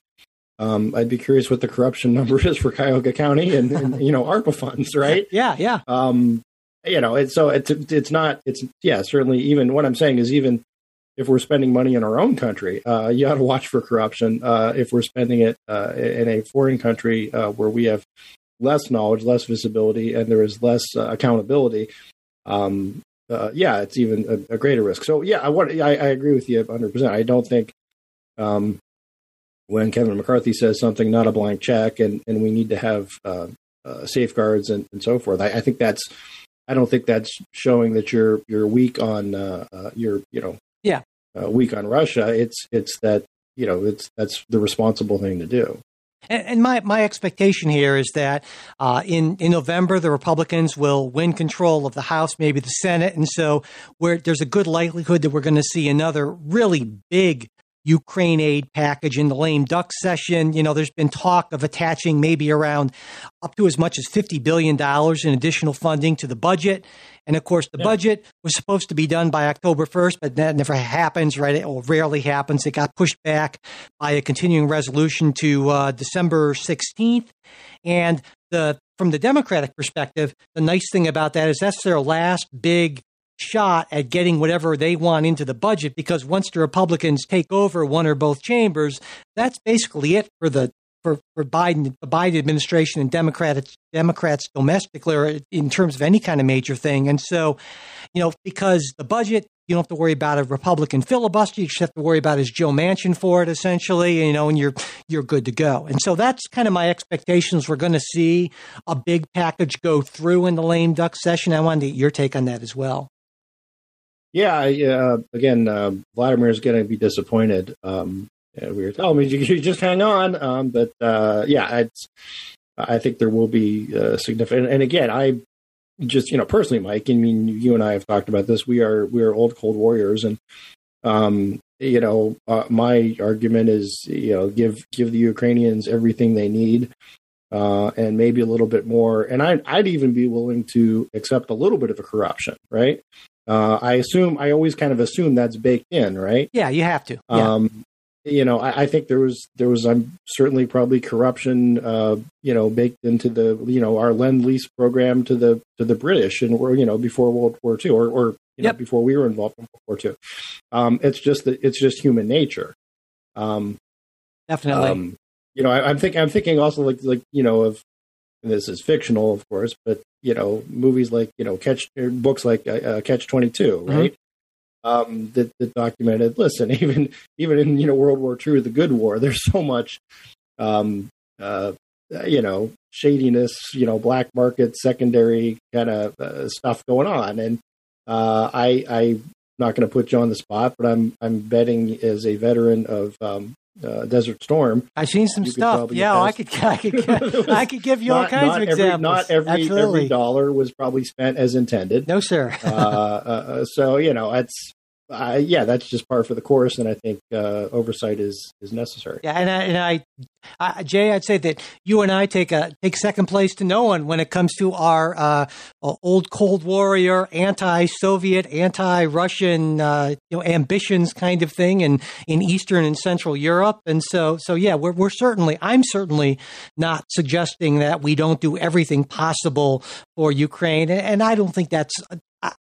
Um, I'd be curious what the corruption number is for Cuyahoga County and, and you know, ARPA funds, right? Yeah, yeah. Um, you know, it's so it's it's not it's yeah certainly even what I'm saying is even if we're spending money in our own country, uh, you ought to watch for corruption. Uh, if we're spending it uh, in a foreign country uh, where we have less knowledge, less visibility, and there is less uh, accountability, um, uh, yeah, it's even a, a, greater risk. So yeah, I want I, I agree with you 100. percent I don't think um, when Kevin McCarthy says something not a blank check, and and we need to have safeguards and, and so forth. I, I think that's I don't think that's showing that you're you're weak on uh, uh, you're you know yeah uh, weak on Russia. It's it's that you know it's that's the responsible thing to do. And, and my my expectation here is that uh, in in November the Republicans will win control of the House, maybe the Senate, and so there's a good likelihood that we're going to see another really big Ukraine aid package in the lame duck session. You know, there's been talk of attaching maybe around up to as much as $50 billion in additional funding to the budget. And of course, the yeah. budget was supposed to be done by October 1st, but that never happens, right? It rarely happens. It got pushed back by a continuing resolution to uh, December 16th. And the from the Democratic perspective, the nice thing about that is that's their last big shot at getting whatever they want into the budget because once the Republicans take over one or both chambers, that's basically it for the for, for Biden, the Biden administration and Democrats, Democrats domestically or in terms of any kind of major thing. And so, you know, because the budget, you don't have to worry about a Republican filibuster. You just have to worry about is Joe Manchin for it, essentially, you know, and you're you're good to go. And so that's kind of my expectations. We're going to see a big package go through in the lame duck session. I wanted to get your take on that as well. Yeah, uh, again, uh, Vladimir is going to be disappointed. Um, we were telling me you, just hang on, um, but uh, yeah, I think there will be uh, significant. And again, I just you know personally, Mike. I mean, you and I have talked about this. We are we are old cold warriors, and um, you know, uh, my argument is you know give give the Ukrainians everything they need. Uh, and maybe a little bit more. And I'd, I'd even be willing to accept a little bit of a corruption, right? Uh, I assume I always kind of assume that's baked in, right? Yeah, you have to. Yeah. Um, you know, I, I, think there was there was um, certainly probably corruption, uh, you know, baked into the you know our lend lease program to the to the British and were you know before World War II or or you yep. know before we were involved in World War II. Um, it's just that it's just human nature. Um, Definitely. Um, you know, I, am thinking I'm thinking also like like you know of this is fictional, of course, but you know, movies like you know, catch books like uh, uh Catch Twenty Two, mm-hmm. right? Um, that, that documented. Listen, even even in you know World War II, the good war, there's so much, um, uh, you know, shadiness, you know, black market, secondary kind of uh, stuff going on, and uh, I I'm not going to put you on the spot, but I'm I'm betting as a veteran of um, uh, Desert Storm. I've seen some stuff. Yeah, I could, I could, I could give you all kinds of every, examples. Not every every dollar was probably spent as intended. No, sir. uh, uh, so you know, it's uh, yeah, that's just par for the course, and I think uh, oversight is is necessary. Yeah, and I, and I, I, Jay, I'd say that you and I take a take second place to no one when it comes to our uh, old Cold Warrior, anti-Soviet, anti-Russian, uh, you know, ambitions kind of thing, in in Eastern and Central Europe, and so so yeah, we're we're certainly, I'm certainly not suggesting that we don't do everything possible for Ukraine, and I don't think that's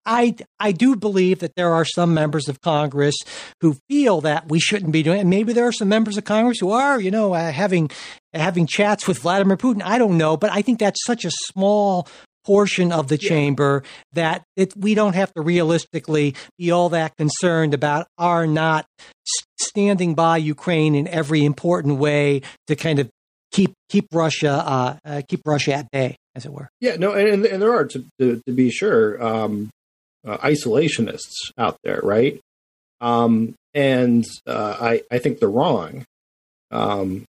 I I do believe that there are some members of Congress who feel that we shouldn't be doing it. Maybe there are some members of Congress who are, you know, uh, having having chats with Vladimir Putin. I don't know, but I think that's such a small portion of the yeah. chamber that it, we don't have to realistically be all that concerned about our not standing by Ukraine in every important way to kind of keep keep Russia uh, uh, keep Russia at bay as it were. Yeah, no, and, and there are to, to, to be sure um, uh, isolationists out there, right? Um, and uh, I I think they're wrong, um,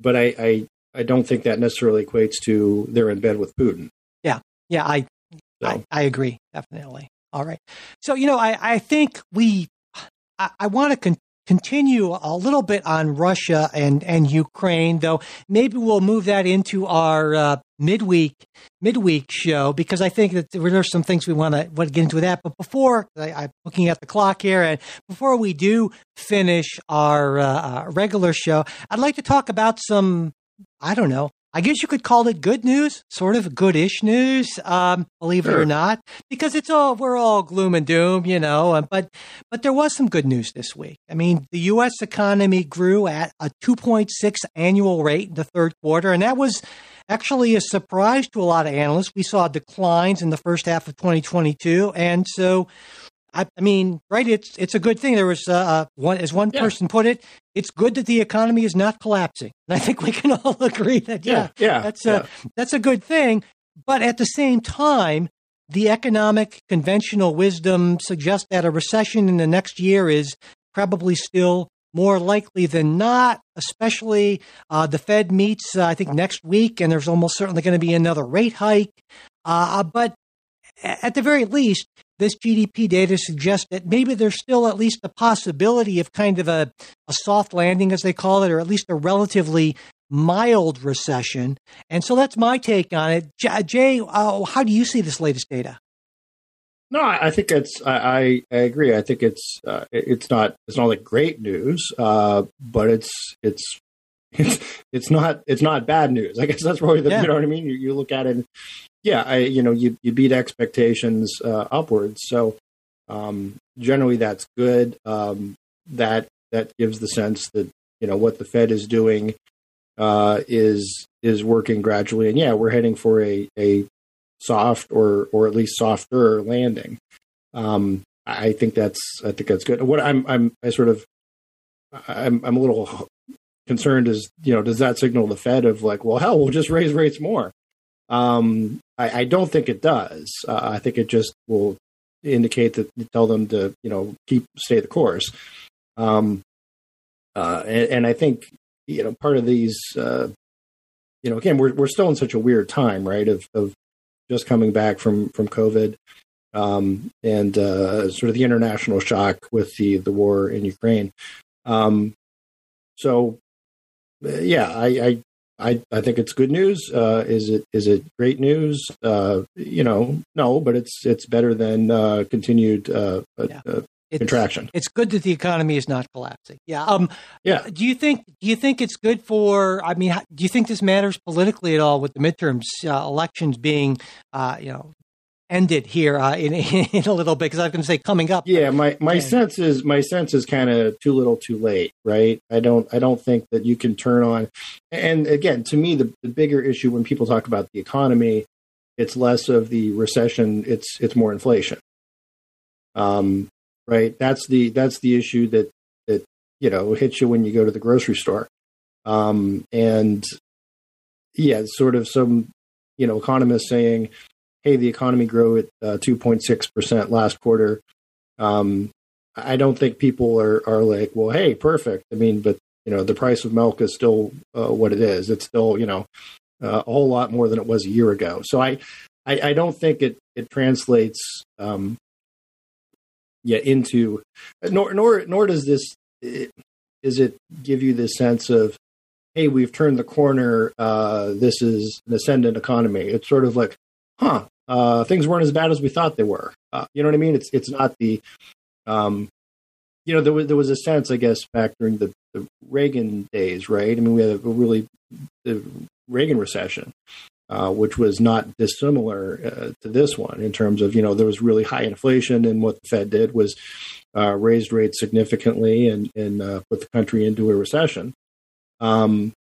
but I, I I don't think that necessarily equates to they're in bed with Putin. Yeah, yeah, I so. I, I agree definitely. All right, so you know I I think we I, I want to con- continue a little bit on Russia and, and Ukraine, though maybe we'll move that into our uh, midweek midweek show because I think that there are some things we want to want to get into that. But before I, am looking at the clock here, and before we do finish our uh, uh regular show, I'd like to talk about some I don't know I guess you could call it good news, sort of goodish news, um, believe Sure. it or not, because it's all we're all gloom and doom, you know. uh, But but there was some good news this week. I mean, the U.S. economy grew at a 2.6 annual rate in the third quarter, and that was actually a surprise to a lot of analysts. We saw declines in the first half of 2022, and so. I, I mean, right? It's it's a good thing. There was uh, one, as one Yeah. person put it, it's good that the economy is not collapsing. And I think we can all agree that yeah, yeah, yeah. that's yeah. a that's a good thing. But at the same time, the economic conventional wisdom suggests that a recession in the next year is probably still more likely than not. Especially uh, the Fed meets, uh, I think, next week, and there's almost certainly going to be another rate hike. Uh, but at the very least, this GDP data suggests that maybe there's still at least the possibility of kind of a, a soft landing, as they call it, or at least a relatively mild recession. And so that's my take on it. Jay, uh, how do you see this latest data? No, I think it's. I, I, I agree. I think it's. Uh, it's not. It's not like great news, uh, but it's. It's. It's. It's not. It's not bad news. I guess that's probably the. Yeah. You know what I mean. You, you look at it. Yeah, I. You know, you you beat expectations uh, upwards. So, um, generally, that's good. Um, that that gives the sense that you know what the Fed is doing uh, is is working gradually, and yeah, we're heading for a a soft or or at least softer landing. Um, I think that's I think that's good. What I'm I'm I sort of I'm I'm a little concerned is you know does that signal the Fed of like well hell we'll just raise rates more. Um, I, I don't think it does. Uh, I think it just will indicate that tell them to you know keep stay the course. Um, uh, and, and I think you know part of these uh, you know again we're we're still in such a weird time right of of just coming back from from COVID, um, and uh, sort of the international shock with the the war in Ukraine. Um, so, yeah, I, I I I think it's good news. Uh, is it is it great news? Uh, you know, no, but it's it's better than uh, continued uh, uh, Yeah. uh, It's, contraction. It's good that the economy is not collapsing. Yeah. Um, Yeah. Do you think? Do you think it's good for? I mean, do you think this matters politically at all with the midterms uh, elections being, uh, you know, ended here uh, in in a little bit? Because I was going to say coming up. Yeah, my my Yeah. sense is my sense is kind of too little, too late, right? I don't I don't think that you can turn on. And again, to me, the, the bigger issue when people talk about the economy, it's less of the recession. It's it's more inflation. Um, right. That's the that's the issue that that you know hits you when you go to the grocery store. Um, and yeah, sort of some you know economists saying hey, the economy grew at uh, 2.6% last quarter. Um, I don't think people are, are like, well, hey, perfect. I mean, but, you know, the price of milk is still uh, what it is. It's still, you know, uh, a whole lot more than it was a year ago. So I, I, I don't think it, it translates, um, into, nor, nor, nor does this, it, is it give you this sense of, hey, we've turned the corner. Uh, this is an ascendant economy. It's sort of like, huh, uh, things weren't as bad as we thought they were. Uh, you know what I mean? It's it's not the, um, you know, there was there was a sense, I guess, back during the, the Reagan days, right? I mean, we had a really the Reagan recession, uh, which was not dissimilar uh, to this one in terms of you know there was really high inflation, and what the Fed did was uh, raised rates significantly and and uh, put the country into a recession. Um,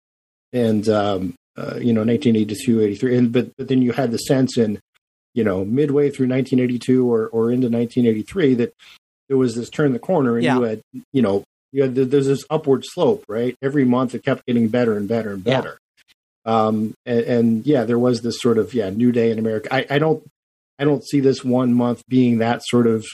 and um, uh, you know 1982 83 and but but then you had the sense in you know midway through 1982 or or into 1983 that there was this turn the corner and Yeah. you had you know you had there's this upward slope right every month it kept getting better and better and Yeah. better um and, and yeah there was this sort of yeah new day in america i i don't i don't see this one month being that sort of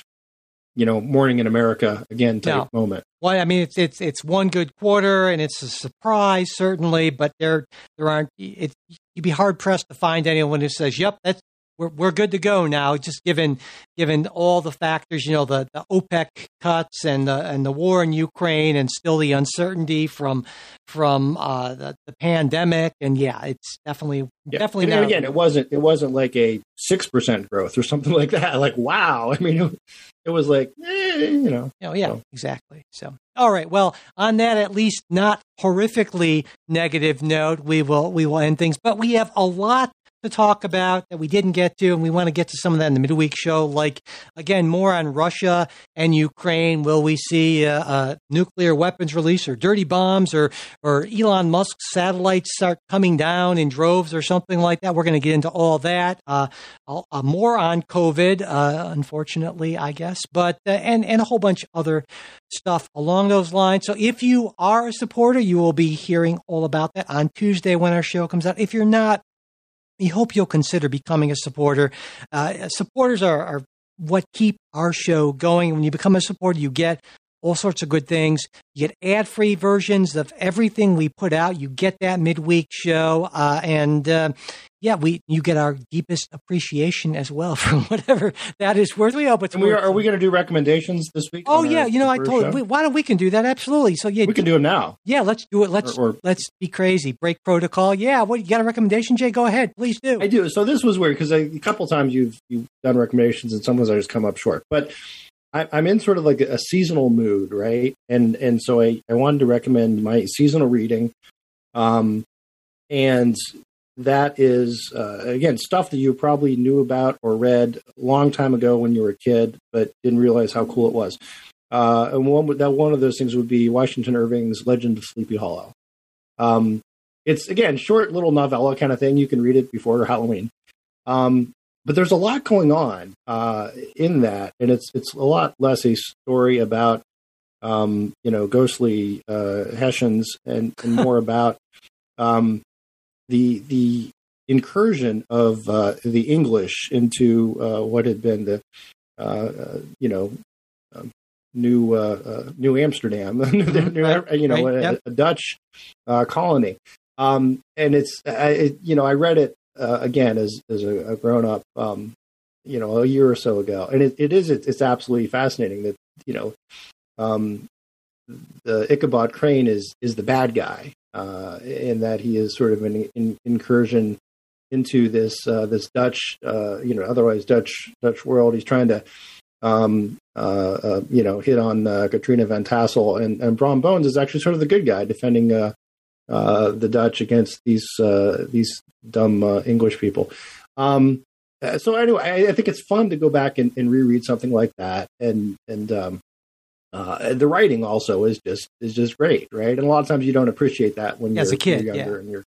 you know morning in america again type No. moment Well, I mean, it's it's it's one good quarter, and it's a surprise, certainly. But there there aren't. It, you'd be hard pressed to find anyone who says, "Yep, that's we're we're good to go now. Just given given all the factors, you know, the, the OPEC cuts and the and the war in Ukraine, and still the uncertainty from from uh, the, the pandemic. And yeah, it's definitely Yeah. definitely and, not. and again, it wasn't it wasn't like a six percent growth or something like that. Like wow, I mean, it, it was like eh, you know. Oh, yeah, So- exactly. So, all right. Well, on that at least not horrifically negative note, we will we will end things. But we have a lot to talk about that we didn't get to, and we want to get to some of that in the midweek show. Like again, more on Russia and Ukraine. Will we see nuclear weapons release, or dirty bombs, or or Elon Musk's satellites start coming down in droves, or something like that? We're going to get into all that. Uh, uh, more on COVID, uh, unfortunately, I guess, but uh, and and a whole bunch of other stuff along those lines. So if you are a supporter, you will be hearing all about that on Tuesday when our show comes out. If you're not, we hope you'll consider becoming a supporter. Uh, supporters are, are what keep our show going. When you become a supporter, you get all sorts of good things. You get ad free versions of everything we put out. You get that midweek show. Uh, and uh, yeah, we you get our deepest appreciation as well for whatever that is worth. We hope it's And we are, are we going to do recommendations this week? Oh yeah, you know I told we, why don't we can do that absolutely. So yeah, we can do them now. yeah, let's do it. Let's Or- or- let's be crazy. Break protocol. Yeah, what you got a recommendation, Jay? Go ahead, please do. I do. So this was weird because a couple times you've you've done recommendations and sometimes I just come up short. But I, I'm in sort of like a seasonal mood, right? And and so I, I wanted to recommend my seasonal reading, um, and that is uh, again stuff that you probably knew about or read a long time ago when you were a kid, but didn't realize how cool it was. Uh, and one that one of those things would be Washington Irving's Legend of Sleepy Hollow. Um, it's again short little novella kind of thing. You can read it before Halloween. Um, but there's a lot going on uh, in that, and it's it's a lot less a story about um, you know ghostly uh, Hessians and, and more about um, the the incursion of uh, the English into uh, what had been the uh, uh, you know um, new uh, uh, New Amsterdam, New- right, you know right, a, yep. a Dutch uh, colony, um, and it's I, it, you know I read it uh, again as as a, a grown up, um, you know, a year or so ago, and it, it is it's, it's absolutely fascinating that you know um, the Ichabod Crane is is the bad guy, uh, in that he is sort of an in, incursion into this uh, this Dutch, uh, you know, otherwise Dutch Dutch world. He's trying to. Um, uh, uh, you know, hit on uh, Katrina Van Tassel, and, and Brom Bones is actually sort of the good guy defending the Dutch against these these dumb English people. Um, so anyway, I, I think it's fun to go back and, and reread something like that, and and um, uh, and the writing also is just is just great, right? And a lot of times you don't appreciate that when As you're, a kid, you're younger yeah. and you're.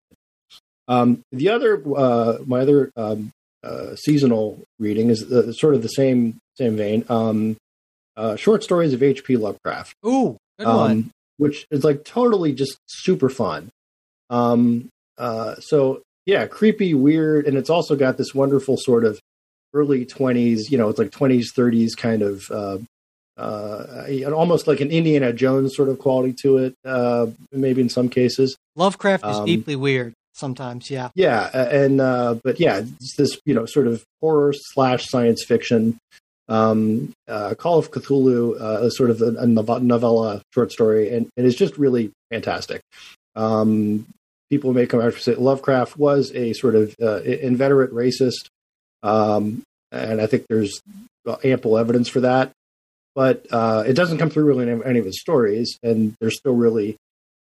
Um, the other, uh, my other um, uh, seasonal reading is uh, sort of the same same vein. Um, uh, short stories of H.P. Lovecraft Ooh, good one. um, which is like totally just super fun. Um, uh, so yeah, creepy, weird, and it's also got this wonderful sort of early twenties, you know, it's like twenties, thirties kind of, uh, almost like an Indiana Jones sort of quality to it, uh, maybe in some cases. Lovecraft is um, deeply weird sometimes. Yeah. Yeah, and uh, but yeah, it's this you know sort of horror slash science fiction. Um, uh, Call of Cthulhu uh, is sort of a, a novella short story, and, and it's just really fantastic. Um, people may come after say Lovecraft was a sort of uh, inveterate racist, um, and I think there's ample evidence for that. But uh, it doesn't come through really in any of his stories, and they're still really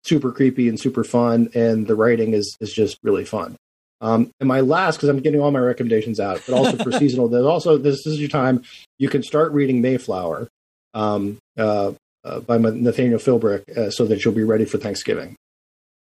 super creepy and super fun, and the writing is is just really fun. Um, and my last, because I'm getting all my recommendations out, but also for seasonal, there's also this is your time. You can start reading Mayflower um, uh, uh, by Nathaniel Philbrick, uh, so that you'll be ready for Thanksgiving.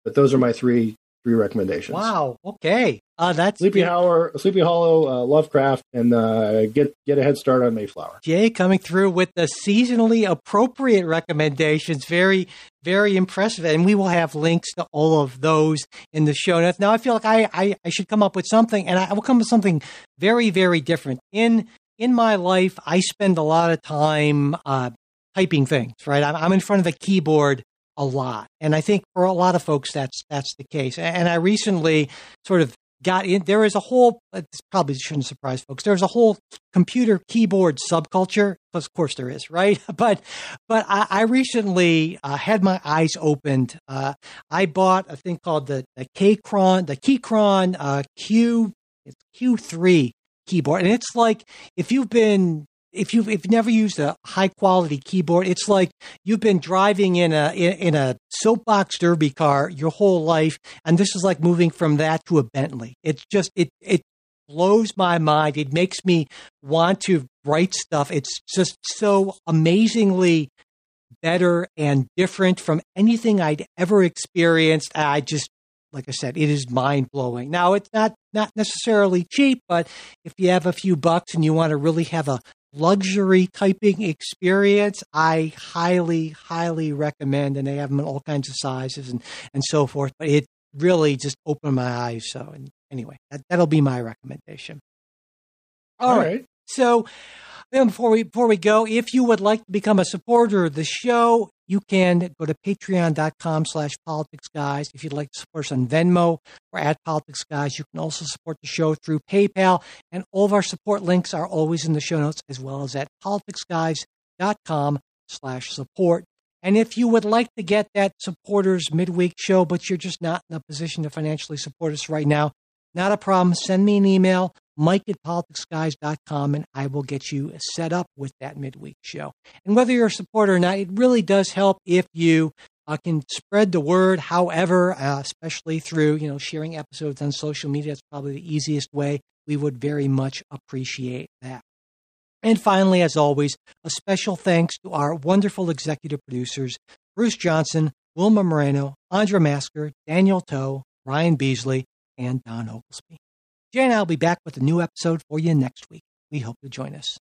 But those are my three three recommendations. Wow. Okay. Uh, that's Sleepy Hollow, Sleepy Hollow, uh, Lovecraft, and uh, get get a head start on Mayflower. Jay coming through with the seasonally appropriate recommendations. Very, very impressive. And we will have links to all of those in the show notes. Now, I feel like I, I, I should come up with something, and I will come with something very, very different. In in my life, I spend a lot of time uh, typing things. Right, I'm, I'm in front of a keyboard a lot, and I think for a lot of folks, that's that's the case. And I recently sort of got in. There is a whole. uh, This probably shouldn't surprise folks. There's a whole computer keyboard subculture. Of course, there is, right? But but I, I recently uh, had my eyes opened. Uh, I bought a thing called the the Keychron, the Keychron uh, Q. It's Q3 keyboard, and it's like if you've been if you've if you've never used a high quality keyboard, it's like you've been driving in a in, in a soapbox derby car your whole life, and this is like moving from that to a Bentley. It's just it it blows my mind. It makes me want to write stuff. It's just so amazingly better and different from anything I'd ever experienced. I just like I said, it is mind blowing. Now it's not not necessarily cheap, but if you have a few bucks and you want to really have a luxury typing experience, I highly, highly recommend. And they have them in all kinds of sizes and and so forth. But it really just opened my eyes. So and anyway, that, that'll be my recommendation. All right. So then before we before we go, if you would like to become a supporter of the show, you can go to patreon.com slash politics guys. If you'd like to support us on Venmo or at politics guys, you can also support the show through PayPal. And all of our support links are always in the show notes as well as at politicsguys.com slash support. And if you would like to get that supporters midweek show, but you're just not in a position to financially support us right now, not a problem. Send me an email, mike at politicsguys.com, and I will get you set up with that midweek show. And whether you're a supporter or not, it really does help if you uh, can spread the word. However, uh, especially through you know sharing episodes on social media, it's probably the easiest way. We would very much appreciate that. And finally, as always, a special thanks to our wonderful executive producers, Bruce Johnson, Wilma Moreno, Andra Masker, Daniel Toe, Ryan Beasley, and Don Oglesby. Jay and I will be back with a new episode for you next week. We hope you'll join us.